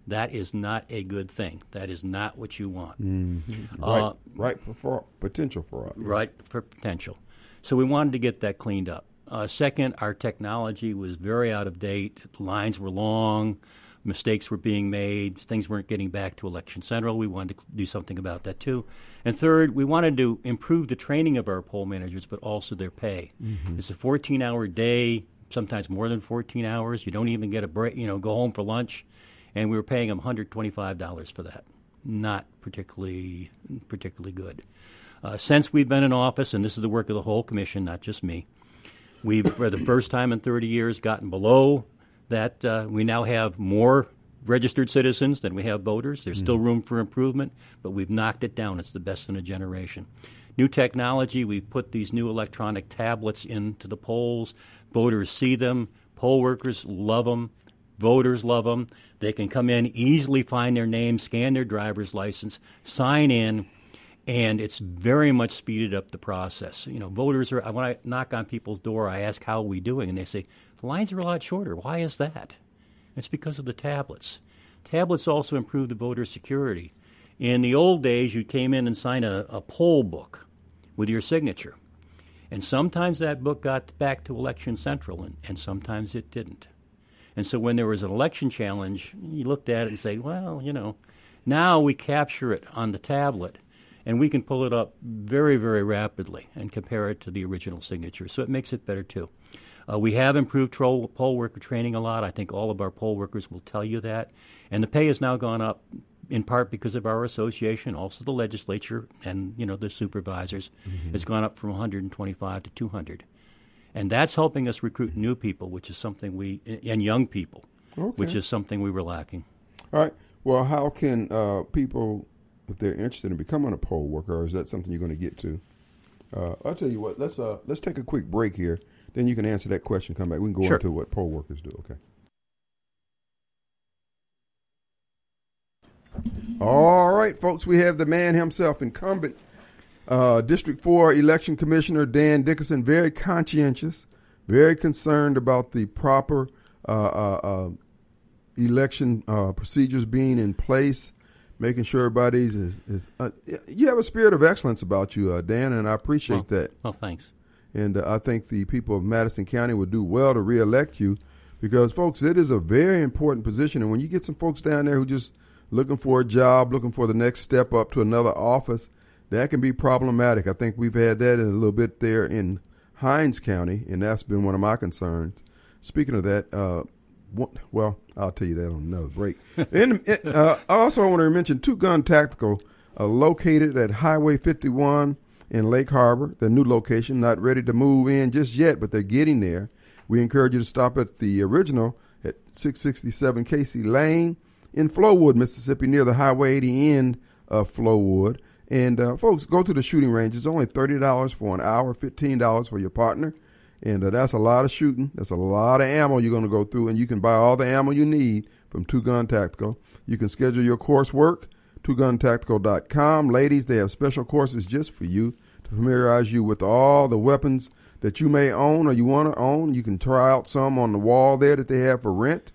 That is not a good thing. That is not what you want. Mm-hmm. Uh, right, right for potential for us. Right for potential. So we wanted to get that cleaned up. Uh, second, our technology was very out of date. Lines were long, mistakes were being made, things weren't getting back to Election Central. We wanted to do something about that too. And third, we wanted to improve the training of our poll managers, but also their pay. Mm-hmm. It's a 14 hour day sometimes more than 14 hours. You don't even get a break, you know, go home for lunch. And we were paying them $125 for that. Not particularly, particularly good. Uh, since we've been in office, and this is the work of the whole commission, not just me, we've, for the first time in 30 years, gotten below that. Uh, we now have more registered citizens than we have voters. There's mm-hmm. still room for improvement, but we've knocked it down. It's the best in a generation. New technology, we've put these new electronic tablets into the polls. Voters see them, poll workers love them, voters love them. They can come in, easily find their name, scan their driver's license, sign in, and it's very much speeded up the process. You know, voters are when I knock on people's door, I ask how are we doing, and they say the lines are a lot shorter. Why is that? It's because of the tablets. Tablets also improve the voter security. In the old days, you came in and signed a, a poll book with your signature. And sometimes that book got back to Election Central, and, and sometimes it didn't. And so when there was an election challenge, you looked at it and say, well, you know, now we capture it on the tablet, and we can pull it up very, very rapidly and compare it to the original signature. So it makes it better too. Uh, we have improved poll worker training a lot. I think all of our poll workers will tell you that. And the pay has now gone up in part because of our association, also the legislature and you know the supervisors. Mm-hmm. It's gone up from 125 to 200, and that's helping us recruit new people, which is something we and young people, okay. which is something we were lacking. All right. Well, how can uh, people, if they're interested in becoming a poll worker, or is that something you're going to get to? Uh, I'll tell you what. Let's uh, let's take a quick break here. Then you can answer that question. Come back. We can go sure. into what poll workers do. Okay. All right, folks, we have the man himself, incumbent uh, District 4 Election Commissioner Dan Dickerson, very conscientious, very concerned about the proper uh, uh, uh election uh, procedures being in place, making sure everybody's is. is uh, you have a spirit of excellence about you, Dan, and I appreciate well, that. Well, thanks. And I think the people of Madison County would do well to reelect you because, folks, it is a very important position. And when you get some folks down there who just – looking for a job, looking for the next step up to another office, that can be problematic. I think we've had that in a little bit there in Hinds County, and that's been one of my concerns. Speaking of that, uh, well, I'll tell you that on another break. and uh, I want to mention Two Gun Tactical, uh, located at Highway 51 in Lake Harbor, the new location. Not ready to move in just yet, but they're getting there. We encourage you to stop at the original at 667 Casey Lane in Flowood, Mississippi, near the Highway 80 end of Flowood. And uh, folks, go to the shooting range. It's only thirty dollars for an hour, fifteen dollars for your partner, and uh, that's a lot of shooting. That's a lot of ammo you're going to go through, and you can buy all the ammo you need from Two Gun Tactical. You can schedule your coursework, twoguntactical.com. Ladies, they have special courses just for you to familiarize you with all the weapons that you may own or you want to own. You can try out some on the wall there that they have for rent.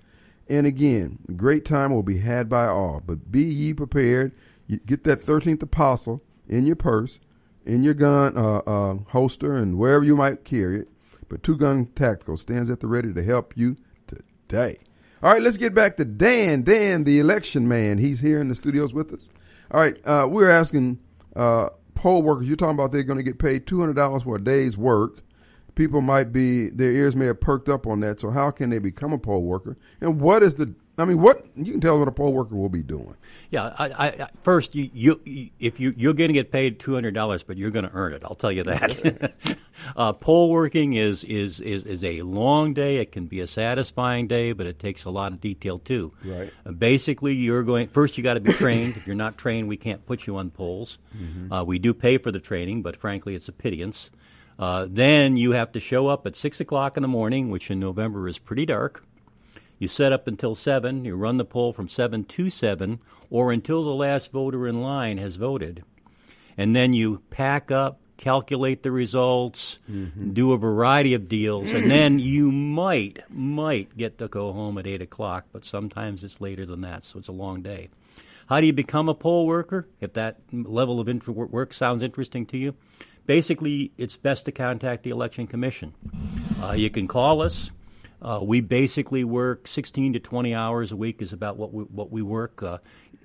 And again, great time will be had by all. But be ye prepared. You get that 13th apostle in your purse, in your gun uh, uh, holster, and wherever you might carry it. But Two Gun Tactical stands at the ready to help you today. All right, let's get back to Dan. Dan, the election man. He's here in the studios with us. All right, uh, we're asking uh, poll workers. You're talking about they're going to get paid $200 for a day's work people might be their ears may have perked up on that. So how can they become a poll worker? And what is the I mean, what you can tell what a poll worker will be doing. Yeah, I, I, first, you, you, if you you're going to get paid two hundred dollars, but you're going to earn it. I'll tell you that. uh, poll working is, is is is a long day. It can be a satisfying day, but it takes a lot of detail too. Right. Uh, basically, you're going first. You got to be trained. if you're not trained, we can't put you on polls. Mm-hmm. Uh, we do pay for the training, but frankly, it's a pittance. Uh, then you have to show up at 6 o'clock in the morning, which in November is pretty dark. You set up until 7. You run the poll from 7 to 7 or until the last voter in line has voted. And then you pack up, calculate the results, mm-hmm. do a variety of deals, and then you might, might get to go home at 8 o'clock, but sometimes it's later than that, so it's a long day. How do you become a poll worker? If that level of work sounds interesting to you, basically, it's best to contact the Election Commission. Uh, you can call us. Uh, we basically work 16 to 20 hours a week is about what we, what we work. Uh,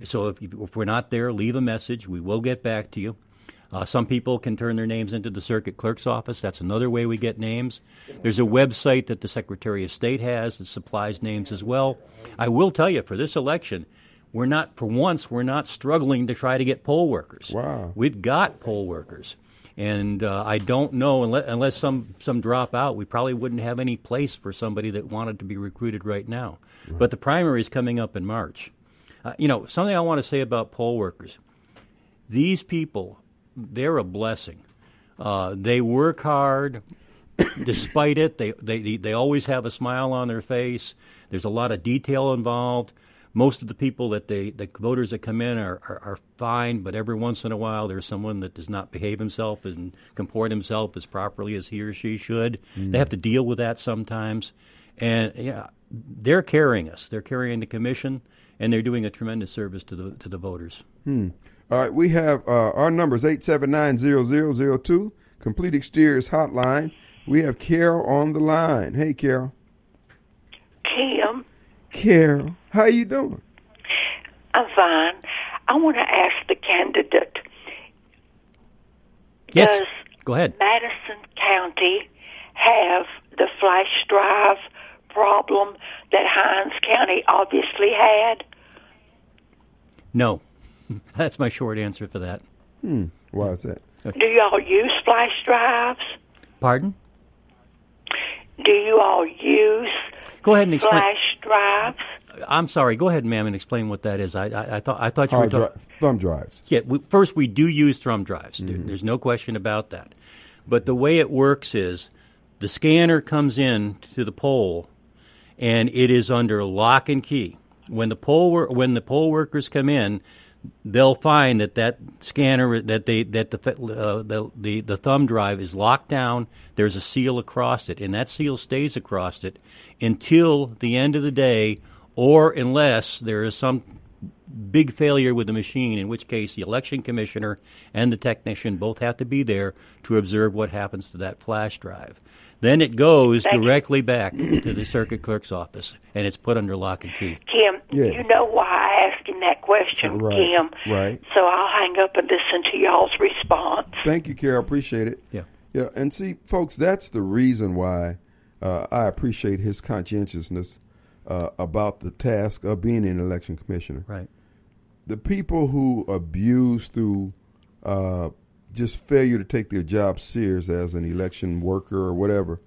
so if, if, we're not there, leave a message. We will get back to you. Uh, some people can turn their names into the circuit clerk's office. That's another way we get names. There's a website that the Secretary of State has that supplies names as well. I will tell you, for this election, we're not for once we're not struggling to try to get poll workers. Wow. We've got poll workers. And uh, I don't know unless, unless some some drop out, we probably wouldn't have any place for somebody that wanted to be recruited right now. Right. But the primary is coming up in March. Uh, you know, something I want to say about poll workers. These people, they're a blessing. Uh, they work hard. Despite it, they, they they always have a smile on their face. There's a lot of detail involved most of the people that they the voters that come in are, are, are, fine, but every once in a while there's someone that does not behave himself and comport himself as properly as he or she should. Mm. They have to deal with that sometimes, and yeah, they're carrying us. They're carrying the commission, and they're doing a tremendous service to the to the voters. Hmm. All right, we have uh, our numbers eight seven nine zero zero zero two complete exteriors hotline. We have Carol on the line. Hey, Carol. Kim. Carol, how you doing? I'm fine. I want to ask the candidate. Yes. Does Go ahead. Madison County have the flash drive problem that Hinds County obviously had? No. That's my short answer for that. Hmm. Why is that? Do y'all use flash drives? Pardon? Do you all use Go ahead and explain. Flash drives. I'm sorry. Go ahead, ma'am, and explain what that is. I, I, I thought I thought you Hard were talking dri- thumb drives. Yeah. We, first, we do use thumb drives. Mm-hmm. There's no question about that. But the way it works is the scanner comes in to the poll, and it is under lock and key. When the poll wor- when the poll workers come in, they'll find that that scanner that they that the, uh, the, the the thumb drive is locked down. There's a seal across it, and that seal stays across it until the end of the day, or unless there is some big failure with the machine, in which case the election commissioner and the technician both have to be there to observe what happens to that flash drive. Then it goes Thank directly you. back to the circuit clerk's office, and it's put under lock and key. Kim, yes. you know why I asked him that question, right. Kim. Right. So I'll hang up and listen to y'all's response. Thank you, Carol. Appreciate it. Yeah. Yeah, and see, folks, that's the reason why uh, I appreciate his conscientiousness uh, about the task of being an election commissioner. Right. The people who abuse through uh, just failure to take their job serious as an election worker or whatever,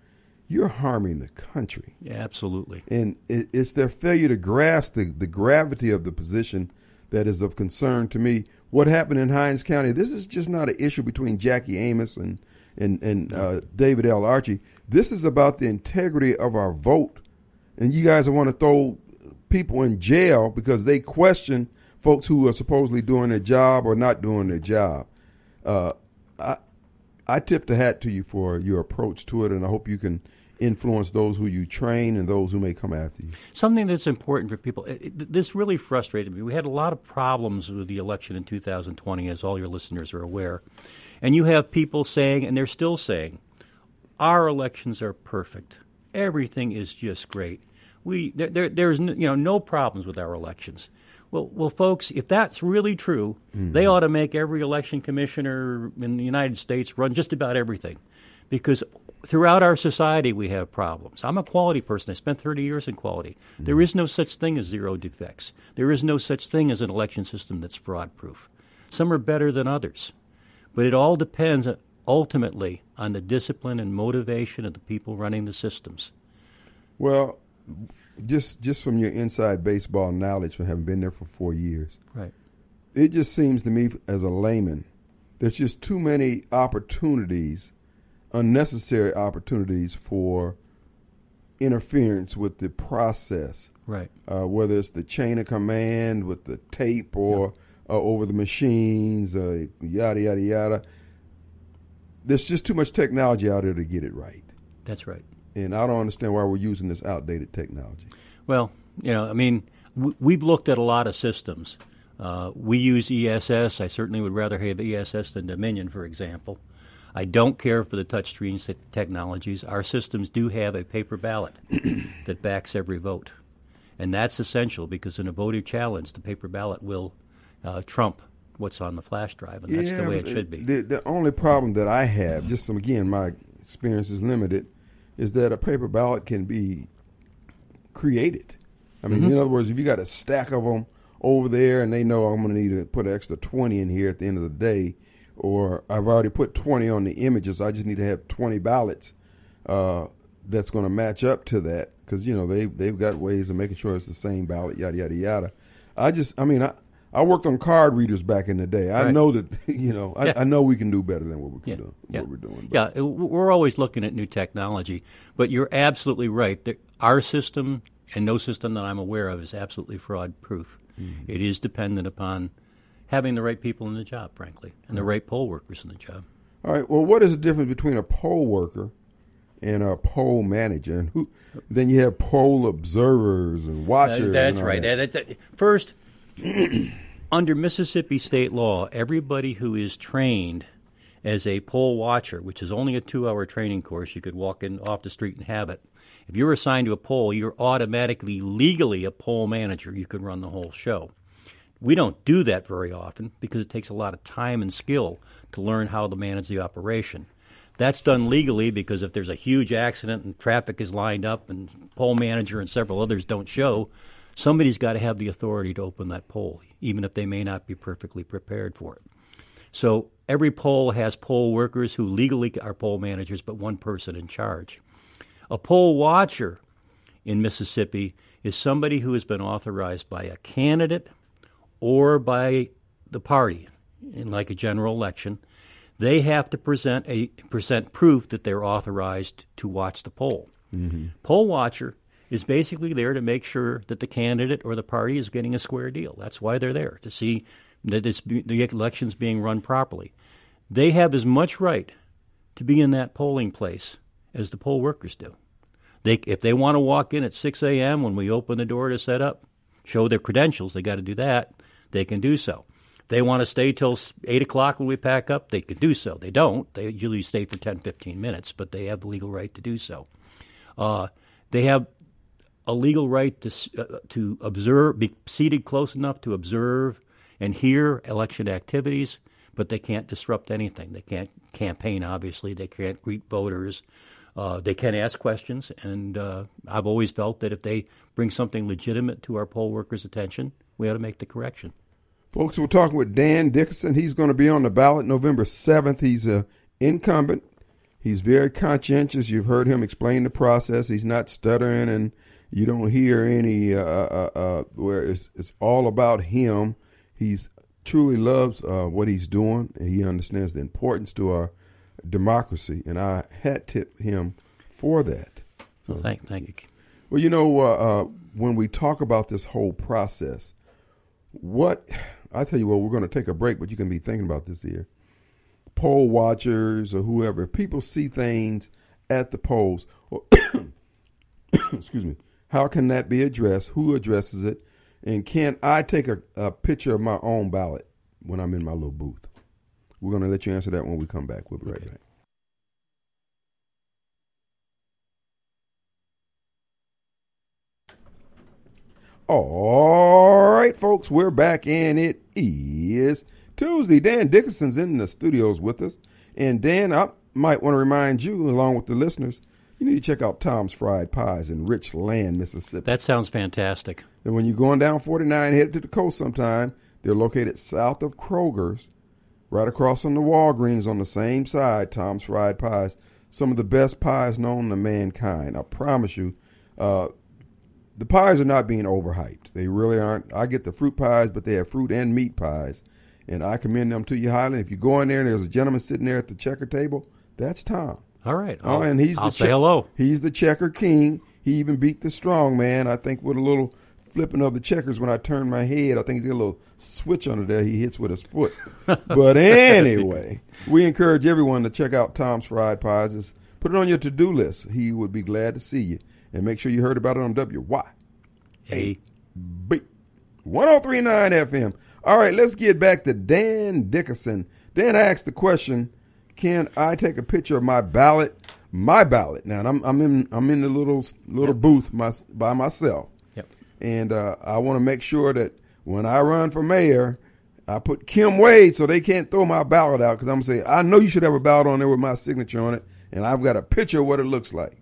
you're harming the country. Yeah, absolutely. And it, it's their failure to grasp the, the gravity of the position that is of concern to me. What happened in Hinds County, this is just not an issue between Jackie Amos and, and, and uh, David L. Archie. This is about the integrity of our vote. And you guys want to throw people in jail because they question folks who are supposedly doing their job or not doing their job. Uh, I, I tip the hat to you for your approach to it, and I hope you can influence those who you train and those who may come after you. Something that's important for people. It, it, this really frustrated me. We had a lot of problems with the election in 2020, as all your listeners are aware. And you have people saying, and they're still saying, our elections are perfect. Everything is just great. We there, there, there's you know no problems with our elections. Well, well, folks, if that's really true, mm-hmm. they ought to make every election commissioner in the United States run just about everything, because throughout our society we have problems. I'm a quality person. I spent 30 years in quality. Mm-hmm. There is no such thing as zero defects. There is no such thing as an election system that's fraud proof. Some are better than others, but it all depends ultimately on the discipline and motivation of the people running the systems. Well, just just from your inside baseball knowledge from having been there for four years, right? It just seems to me as a layman, there's just too many opportunities, unnecessary opportunities for interference with the process. Right. Uh, whether it's the chain of command with the tape or yep. uh, over the machines, uh, yada yada yada. There's just too much technology out there to get it right. That's right and I don't understand why we're using this outdated technology. Well, you know, I mean, we've looked at a lot of systems. Uh, we use ESS. I certainly would rather have ESS than Dominion, for example. I don't care for the touchscreen technologies. Our systems do have a paper ballot that backs every vote. And that's essential because in a voter challenge, the paper ballot will uh, trump what's on the flash drive, and that's yeah, the way it should be. The, the only problem that I have, just some, again, my experience is limited, is that a paper ballot can be created. I mean, mm-hmm. in other words, if you got a stack of them over there and they know I'm going to need to put an extra 20 in here at the end of the day, or I've already put 20 on the images. I just need to have 20 ballots uh, that's going to match up to that because you know they they've got ways of making sure it's the same ballot, yada yada yada. I just, I mean, I. I worked on card readers back in the day. I Right. know that you know. I, Yeah. I know we can do better than what we can Yeah, do. yeah. What we're doing. But- Yeah, we're always looking at new technology, but you're absolutely right. that Our system and no system that I'm aware of is absolutely fraud proof. Mm-hmm. It is dependent upon having the right people in the job, frankly, and the right poll workers in the job. All right. Well, what is the difference between a poll worker and a poll manager? And who? Then you have poll observers and watchers. Uh, that's and right. that. And it- First, under Mississippi state law, everybody who is trained as a poll watcher, which is only a two-hour training course, you could walk in off the street and have it. If you're assigned to a poll, you're automatically legally a poll manager. You can run the whole show. We don't do that very often because it takes a lot of time and skill to learn how to manage the operation. That's done legally because if there's a huge accident and traffic is lined up and poll manager and several others don't show, somebody's got to have the authority to open that poll, even if they may not be perfectly prepared for it. So every poll has poll workers who legally are poll managers, but one person in charge. A poll watcher in Mississippi is somebody who has been authorized by a candidate or by the party in like a general election. They have to present a present proof that they're authorized to watch the poll. Mm-hmm. Poll watcher is basically there to make sure that the candidate or the party is getting a square deal. That's why they're there to see that the election's being run properly. They have as much right to be in that polling place as the poll workers do. They, if they want to walk in at 6 a.m. when we open the door to set up, show their credentials, they got to do that. They can do so. They want to stay till s- 8 o'clock when we pack up, they can do so. They don't. They usually stay for 10, 15 minutes, but they have the legal right to do so. Uh, they have a legal right to uh, to observe, be seated close enough to observe and hear election activities, but they can't disrupt anything. They can't campaign. Obviously, they can't greet voters. Uh, they can ask questions, and uh, I've always felt that if they bring something legitimate to our poll workers' attention, we ought to make the correction. Folks, we're talking with Dan Dickinson. He's going to be on the ballot November 7th. He's a incumbent. He's very conscientious. You've heard him explain the process. He's not stuttering, and you don't hear any uh, uh, uh, where it's, it's all about him. He's truly loves uh, what he's doing, and he understands the importance to our democracy. And I hat tip him for that. So thank, thank you. Well, you know, uh, uh, when we talk about this whole process, what I tell you what, we're going to take a break, but you can be thinking about this here. Poll watchers or whoever, people see things at the polls, or excuse me, how can that be addressed? Who addresses it? And can I take a, a picture of my own ballot when I'm in my little booth? We're going to let you answer that when we come back. We'll be right back. All right, folks, we're back, and it is Tuesday. Dan Dickinson's in the studios with us. And Dan, I might want to remind you, along with the listeners, you need to check out Tom's Fried Pies in Richland, Mississippi. That sounds fantastic. And when you're going down 49, headed to the coast sometime, they're located south of Kroger's, right across from the Walgreens on the same side, Tom's Fried Pies. Some of the best pies known to mankind. I promise you, uh, the pies are not being overhyped. They really aren't. I get the fruit pies, but they have fruit and meat pies. And I commend them to you highly. If you go in there and there's a gentleman sitting there at the checker table, that's Tom. All right. Oh, I'll- and he's I'll the say che- hello. He's the checker king. He even beat the strong man. I think with a little flipping of the checkers when I turn my head. I think he's got a little switch under there. He hits with his foot. but anyway, we encourage everyone to check out Tom's Fried Pies. Just put it on your to do list. He would be glad to see you. And make sure you heard about it on WY. Hey, B 1039 FM. All right, let's get back to Dan Dickerson. Dan asked the question, can I take a picture of my ballot? My ballot. Now I'm I'm in I'm in the little little booth my, by myself. Yep. And uh, I want to make sure that when I run for mayor, I put Kim Wade so they can't throw my ballot out because I'm gonna say I know you should have a ballot on there with my signature on it, and I've got a picture of what it looks like.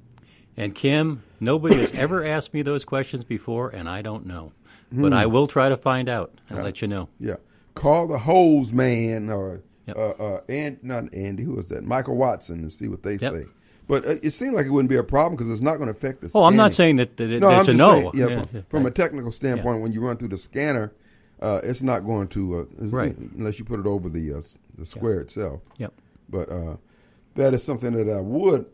And Kim, nobody has ever asked me those questions before, and I don't know. but I will try to find out and let you know. Yeah. Call the Hosemann or Yep. uh, uh, and not Andy. Who was that? Michael Watson, and see what they Yep. say. But uh, it seemed like it wouldn't be a problem because it's not going to affect the. Oh, I'm not saying that, that it, No, I'm it's a just no. saying, yeah, Yeah, from, yeah, from a technical standpoint, when you run through the scanner, uh, it's not going to uh, Right. unless you put it over the uh, the square itself. Yep. But uh, that is something that I would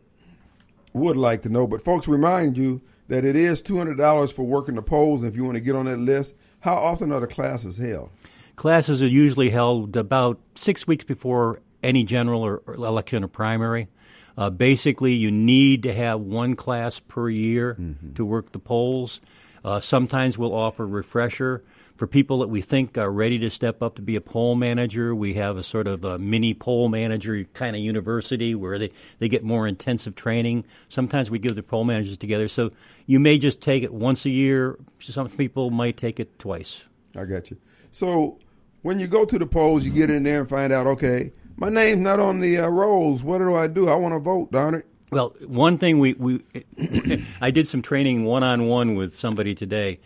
would like to know. But folks, remind you that it is two hundred dollars for working the polls. And if you want to get on that list, how often are the classes held? Classes are usually held about six weeks before any general or, or election or primary. Uh, basically, you need to have one class per year to work the polls. Uh, sometimes we'll offer refresher for people that we think are ready to step up to be a poll manager. We have a sort of a mini poll manager kind of university where they, they get more intensive training. Sometimes we give the poll managers together. So you may just take it once a year. Some people might take it twice. I got you. So when you go to the polls, you get in there and find out, okay, my name's not on the uh, rolls. What do I do? I want to vote, darn it. Well, one thing we, we I did some training one on one with somebody today.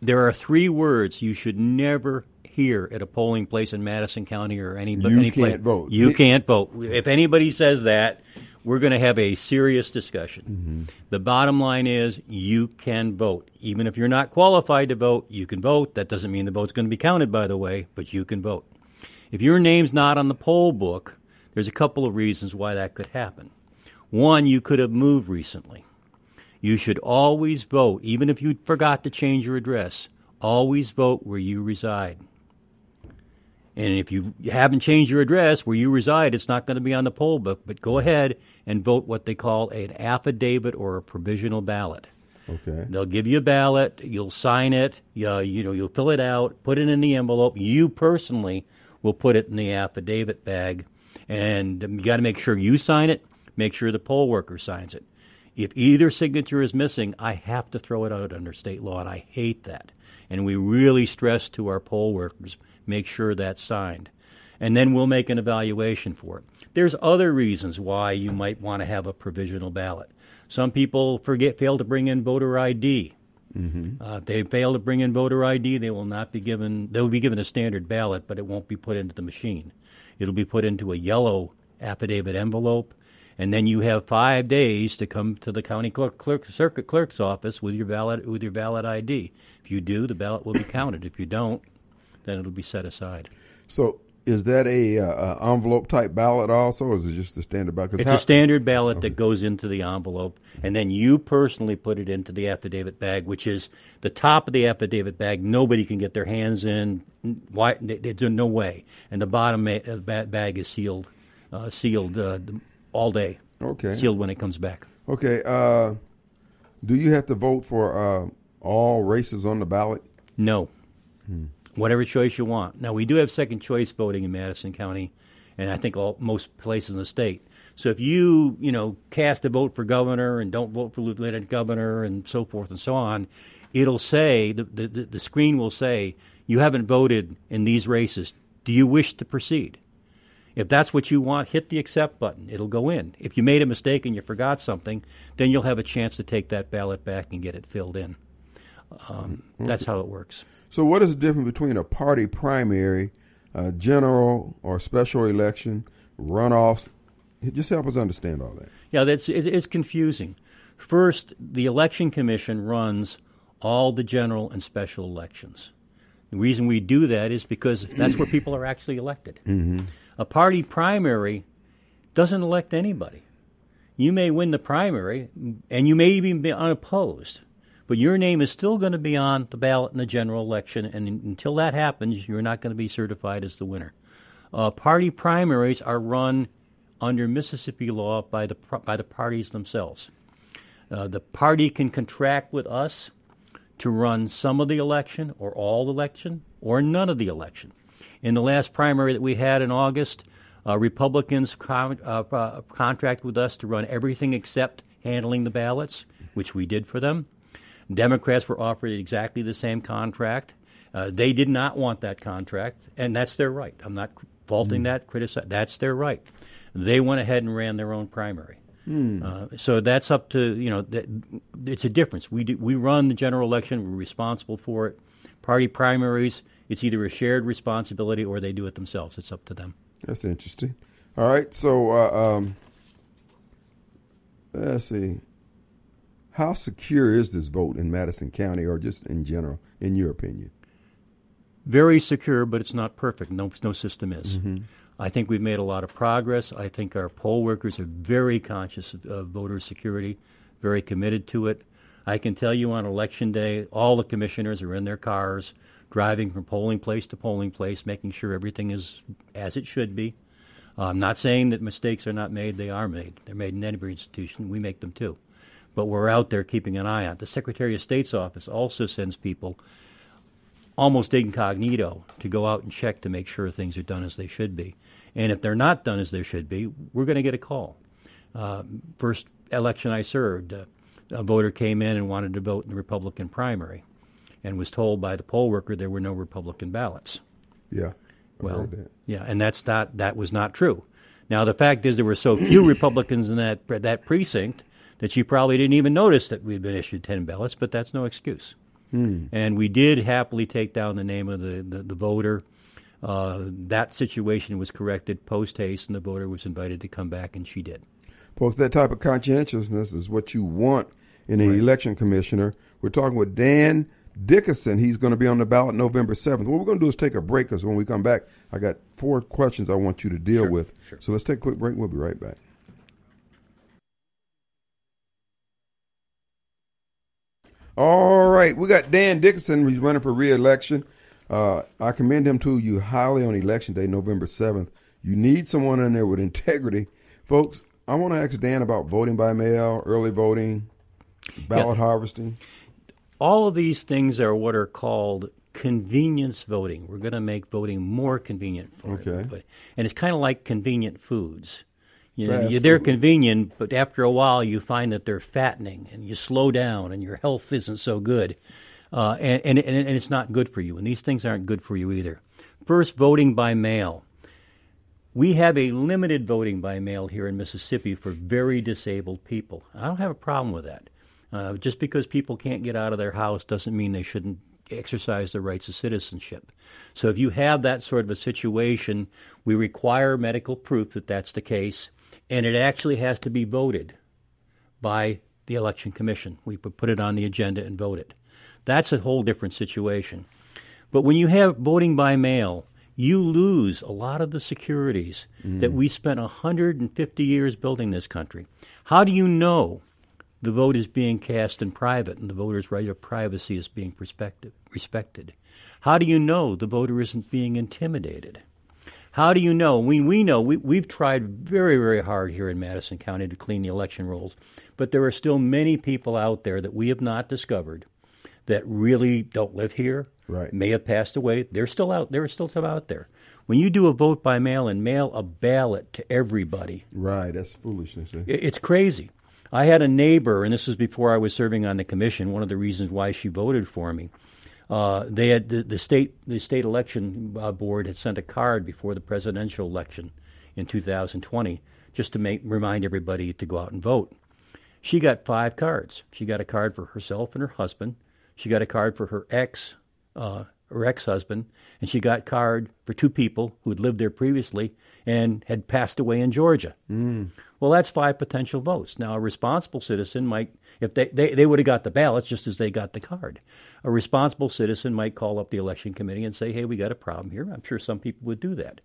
There are three words you should never hear at a polling place in Madison County or any You any can't place. vote. You can't vote. If anybody says that, we're going to have a serious discussion. Mm-hmm. The bottom line is you can vote. Even if you're not qualified to vote, you can vote. That doesn't mean the vote's going to be counted, by the way, but you can vote. If your name's not on the poll book, there's a couple of reasons why that could happen. One, you could have moved recently. You should always vote, even if you forgot to change your address, always vote where you reside. And if you haven't changed your address where you reside, it's not going to be on the poll book, but go ahead and vote what they call an affidavit or a provisional ballot. Okay. They'll give you a ballot. You'll sign it. You, you know, you'll fill it out, put it in the envelope. You personally will put it in the affidavit bag, and you got to make sure you sign it. Make sure the poll worker signs it. If either signature is missing, I have to throw it out under state law, and I hate that. And we really stress to our poll workers make sure that's signed, and then we'll make an evaluation for it. There's other reasons why you might want to have a provisional ballot. Some people forget fail to bring in voter ID. Uh, if they fail to bring in voter ID, they will not be given. They will be given a standard ballot, but it won't be put into the machine. It'll be put into a yellow affidavit envelope, and then you have five days to come to the county clerk, clerk circuit clerk's office with your ballot with your valid ID. If you do, the ballot will be counted. If you don't, then it'll be set aside. So is that a uh, uh, envelope type ballot also, or is it just the standard ballot? It's how- a standard ballot that goes into the envelope, and then you personally put it into the affidavit bag, which is the top of the affidavit bag. Nobody can get their hands in. Why? There's no way. And the bottom uh, ba- bag is sealed, uh, sealed uh, all day. Okay. Sealed when it comes back. Okay. Uh, do you have to vote for uh, all races on the ballot? No. Whatever choice you want. Now we do have second choice voting in Madison County, and I think all most places in the state. So if you you know cast a vote for governor and don't vote for lieutenant governor and so forth and so on, it'll say the the, the screen will say you haven't voted in these races. Do you wish to proceed? If that's what you want, hit the accept button. It'll go in. If you made a mistake and you forgot something, then you'll have a chance to take that ballot back and get it filled in. Um, That's how it works. So, what is the difference between a party primary, a general or special election, runoffs? Just help us understand all that. Yeah, that's it, it's confusing. First, the election commission runs all the general and special elections. The reason we do that is because that's where people are actually elected. Mm-hmm. A party primary doesn't elect anybody. You may win the primary, and you may even be unopposed, but your name is still going to be on the ballot in the general election, and until that happens, you're not going to be certified as the winner. Uh, party primaries are run under Mississippi law by the by the parties themselves. Uh, the party can contract with us to run some of the election, or all the election, or none of the election. In the last primary that we had in August, uh, Republicans con- uh, contract with us to run everything except handling the ballots, which we did for them. Democrats were offered exactly the same contract. Uh, they did not want that contract, and that's their right. I'm not faulting that, criticize. That's their right. They went ahead and ran their own primary. Hmm. Uh, so that's up to you know. That, it's a difference. We do, we run the general election. We're responsible for it. Party primaries, it's either a shared responsibility or they do it themselves. It's up to them. That's interesting. All right, so uh, um, let's see. How secure is this vote in Madison County, or just in general, in your opinion? Very secure, but it's not perfect. No, no system is. Mm-hmm. I think we've made a lot of progress. I think our poll workers are very conscious of, of voter security, very committed to it. I can tell you on election day, all the commissioners are in their cars, driving from polling place to polling place, making sure everything is as it should be. I'm not saying that mistakes are not made, they are made. They're made in every institution. We make them too. But we're out there keeping an eye on. The Secretary of State's office also sends people almost incognito to go out and check to make sure things are done as they should be. And if they're not done as they should be, we're going to get a call. Uh, first election I served, uh, a voter came in and wanted to vote in the Republican primary and was told by the poll worker there were no Republican ballots. Yeah. I well, yeah, and that's not that was not true. Now the fact is there were so few Republicans in that that precinct that she probably didn't even notice that we'd been issued ten ballots, but that's no excuse. Hmm. And we did happily take down the name of the, the, the voter. Uh, that situation was corrected post haste, and the voter was invited to come back, and she did. Post that type of conscientiousness is what you want in an right. election commissioner. We're talking with Dan Dickerson. He's going to be on the ballot November 7th. What we're going to do is take a break because when we come back, I got four questions I want you to deal sure. with. Sure. So let's take a quick break. We'll be right back. All right, we got Dan Dickinson. He's running for reelection. Uh, I commend him to you highly on election day, November 7th. You need someone in there with integrity. Folks, I want to ask Dan about voting by mail, early voting, ballot yeah. harvesting. All of these things are what are called convenience voting. We're going to make voting more convenient for okay. everybody. And it's kind of like convenient foods. You know, they're convenient, but after a while you find that they're fattening and you slow down and your health isn't so good. Uh, and, and, and it's not good for you. And these things aren't good for you either. First, voting by mail. We have a limited voting by mail here in Mississippi for very disabled people. I don't have a problem with that. Uh, just because people can't get out of their house doesn't mean they shouldn't exercise their rights of citizenship. So if you have that sort of a situation, we require medical proof that that's the case and it actually has to be voted by the election commission. We put it on the agenda and vote it. That's a whole different situation. But when you have voting by mail, you lose a lot of the securities mm. that we spent 150 years building this country. How do you know the vote is being cast in private and the voter's right of privacy is being respected? How do you know the voter isn't being intimidated? How do you know? We, we know we, we've tried very, very hard here in Madison County to clean the election rolls, but there are still many people out there that we have not discovered that really don't live here, right. may have passed away. They're still out. There are still some out there. When you do a vote by mail and mail a ballot to everybody, right? That's foolishness. Eh? It's crazy. I had a neighbor, and this was before I was serving on the commission. One of the reasons why she voted for me uh, they had the, the, state the state election uh, board had sent a card before the presidential election in 2020 just to make remind everybody to go out and vote. She got five cards. She got a card for herself and her husband. She got a card for her ex uh, her ex-husband, and she got card for two people who had lived there previously and had passed away in Georgia. Mm. Well, that's five potential votes. Now, a responsible citizen might, if they, they, they would have got the ballots just as they got the card. A responsible citizen might call up the election committee and say, hey, we got a problem here. I'm sure some people would do that.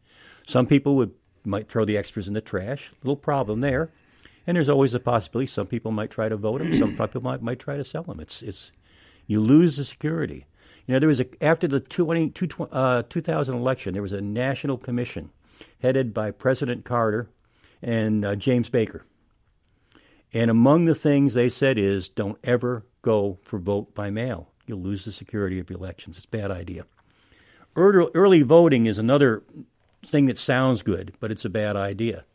Some people would might throw the extras in the trash. Little problem there. And there's always a possibility some people might try to vote them. Some people might, might try to sell them. It's, it's, you lose the security. You know, there was a after the 20, uh, 2000 election, there was a national commission headed by President Carter and uh, James Baker. And among the things they said is don't ever go for vote by mail. You'll lose the security of elections. It's a bad idea. Early, early voting is another thing that sounds good, but it's a bad idea.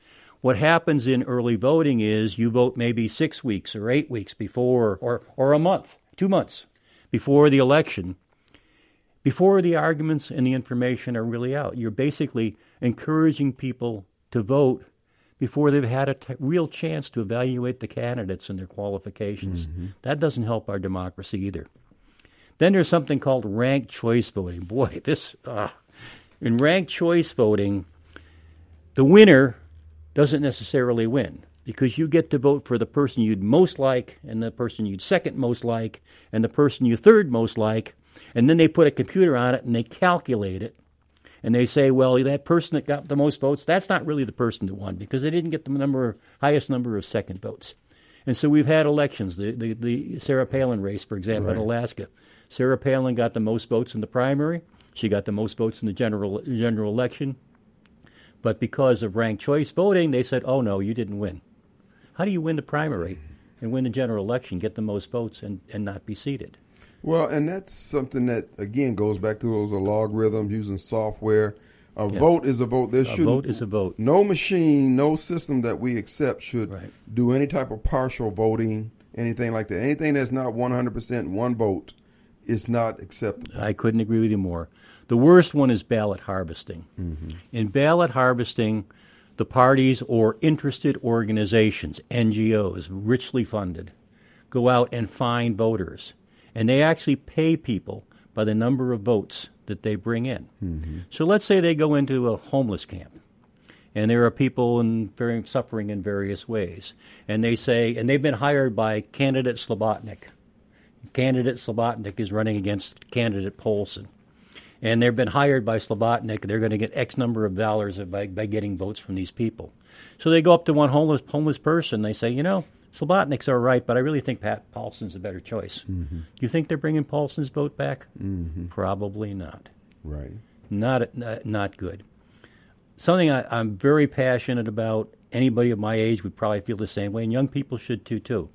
What happens in early voting is you vote maybe six weeks or eight weeks before, or, or a month, two months before the election, before the arguments and the information are really out. You're basically encouraging people to vote before they've had a t- real chance to evaluate the candidates and their qualifications. Mm-hmm. That doesn't help our democracy either. Then there's something called ranked choice voting. Boy, this uh, in ranked choice voting, the winner doesn't necessarily win because you get to vote for the person you'd most like and the person you'd second most like and the person you third most like and then they put a computer on it and they calculate it. And they say well that person that got the most votes that's not really the person that won because they didn't get the number highest number of second votes. And so we've had elections. The, the, the sarah palin race for example in alaska. Sarah palin got the most votes in the primary. She got the most votes in the general general election. But because of ranked choice voting, they said, oh no, you didn't win. How do you win the primary and win the general election, get the most votes, and, and not be seated? Well, and that's something that again goes back to those logarithms using software. A Yeah. vote is a vote. There should vote is a vote. No machine, no system that we accept should Right. do any type of partial voting, anything like that. Anything that's not one hundred percent one vote is not acceptable. I couldn't agree with you more. The worst one is ballot harvesting. Mm-hmm. In ballot harvesting, the parties or interested organizations, NGOs, richly funded, go out and find voters. And they actually pay people by the number of votes that they bring in. Mm-hmm. So let's say they go into a homeless camp and there are people in very, suffering in various ways. And they say, and they've been hired by candidate Slobotnik. Candidate Slobotnik is running against candidate Polson. And they've been hired by Slobotnik. They're going to get X number of dollars by, by getting votes from these people. So they go up to one homeless homeless person. They say, you know, Slobotnik's all right, but I really think Pat Paulson's a better choice. Do you think they're bringing Paulson's vote back? Mm-hmm. Probably not. Right. Not not, not good. Something I, I'm very passionate about. Anybody of my age would probably feel the same way, and young people should too. Too.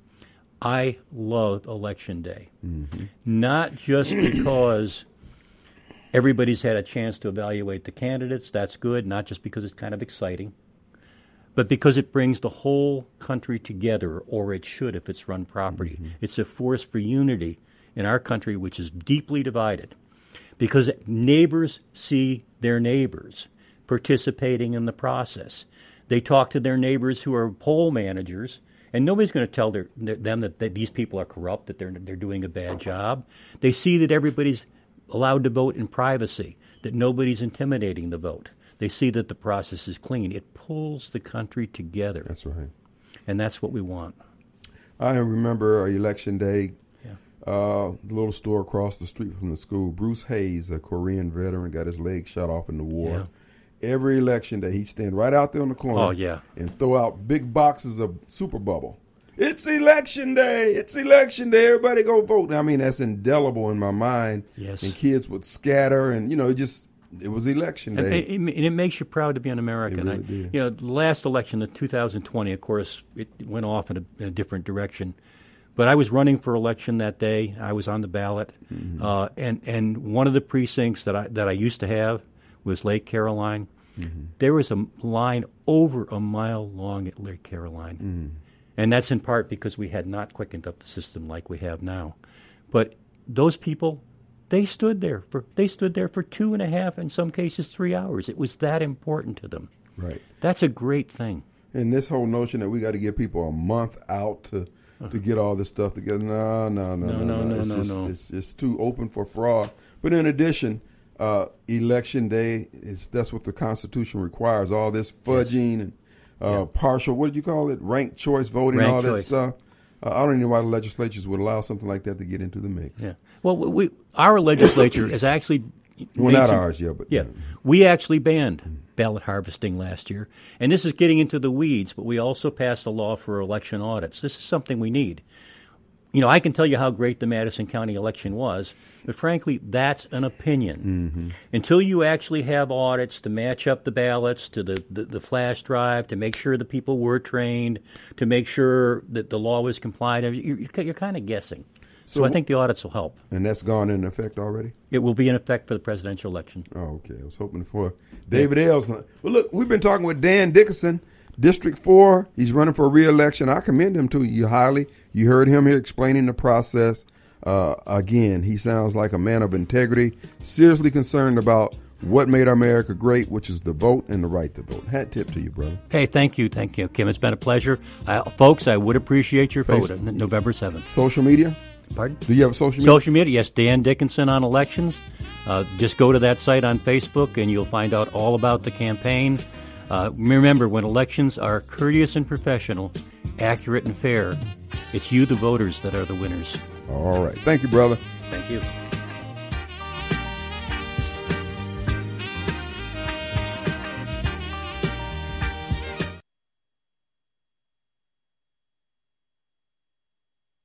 I love election day, mm-hmm. not just because everybody's had a chance to evaluate the candidates. That's good. Not just because it's kind of exciting, but because it brings the whole country together, or it should if it's run properly. Mm-hmm. It's a force for unity in our country, which is deeply divided because neighbors see their neighbors participating in the process. They talk to their neighbors who are poll managers, and nobody's going to tell their, them that, that these people are corrupt, that they're, they're doing a bad job. They see that everybody's allowed to vote in privacy, that nobody's intimidating the vote. They see that the process is clean. It pulls the country together, That's right. and that's what we want. I remember uh, election day. Yeah. Uh, the little store across the street from the school. Bruce Hayes, a Korean veteran, got his leg shot off in the war. Yeah Every election day, he'd stand right out there on the corner. Oh, yeah. and throw out big boxes of Super Bubble. It's election day. It's election day. Everybody go vote. I mean, that's indelible in my mind. Yes. And kids would scatter, and you know, just it was election And day. it, and it makes you proud to be an American. Really I, did. You know, the last election, the 2020, of course, it went off in a, in a different direction. But I was running for election that day. I was on the ballot, Mm-hmm. uh, and and one of the precincts that I that I used to have was Lake Caroline. Mm-hmm. There was a line over a mile long at Lake Caroline, Mm. and that's in part because we had not quickened up the system like we have now. But those people, they stood there for they stood there for two and a half, in some cases three hours. It was that important to them. right. That's a great thing. And this whole notion that we got to give people a month out to to get all this stuff together. No, no, no, No, no, no, no, It's no, just no. it's too open for fraud. But in addition, uh, election day is that's what the Constitution requires. All this fudging and uh, partial. What did you call it? Ranked choice voting, Ranked all that stuff. Uh, I don't even know why the legislatures would allow something like that to get into the mix. Yeah. Well, we our legislature is actually Well, not some- ours, yeah, but Yeah, we actually banned ballot harvesting last year, and this is getting into the weeds. But we also passed a law for election audits. This is something we need. You know, I can tell you how great the Madison County election was, but frankly, that's an opinion. Mm-hmm. Until you actually have audits to match up the ballots to the, the, the flash drive, to make sure the people were trained, to make sure that the law was complied, you're, you're kind of guessing. So, So I think the audits will help. and that's gone into effect already. It will be in effect for the presidential election. Oh, okay. I was hoping for David Ailes. Well, look, we've been talking with Dan Dickerson, District 4. He's running for reelection. I commend him to you highly. You heard him here explaining the process. Uh, again, he sounds like a man of integrity, seriously concerned about what made America great, which is the vote and the right to vote. Hat tip to you, brother. Hey, thank you, thank you, Kim. It's been a pleasure, uh, folks. I would appreciate your vote on November seventh. Social media. Pardon? Do you have a social media? Social media, yes. Dan Dickinson on elections. Uh, just go to that site on Facebook, and you'll find out all about the campaign. Uh, remember, when elections are courteous and professional, accurate and fair, it's you, the voters, that are the winners. All right. Thank you, brother. Thank you.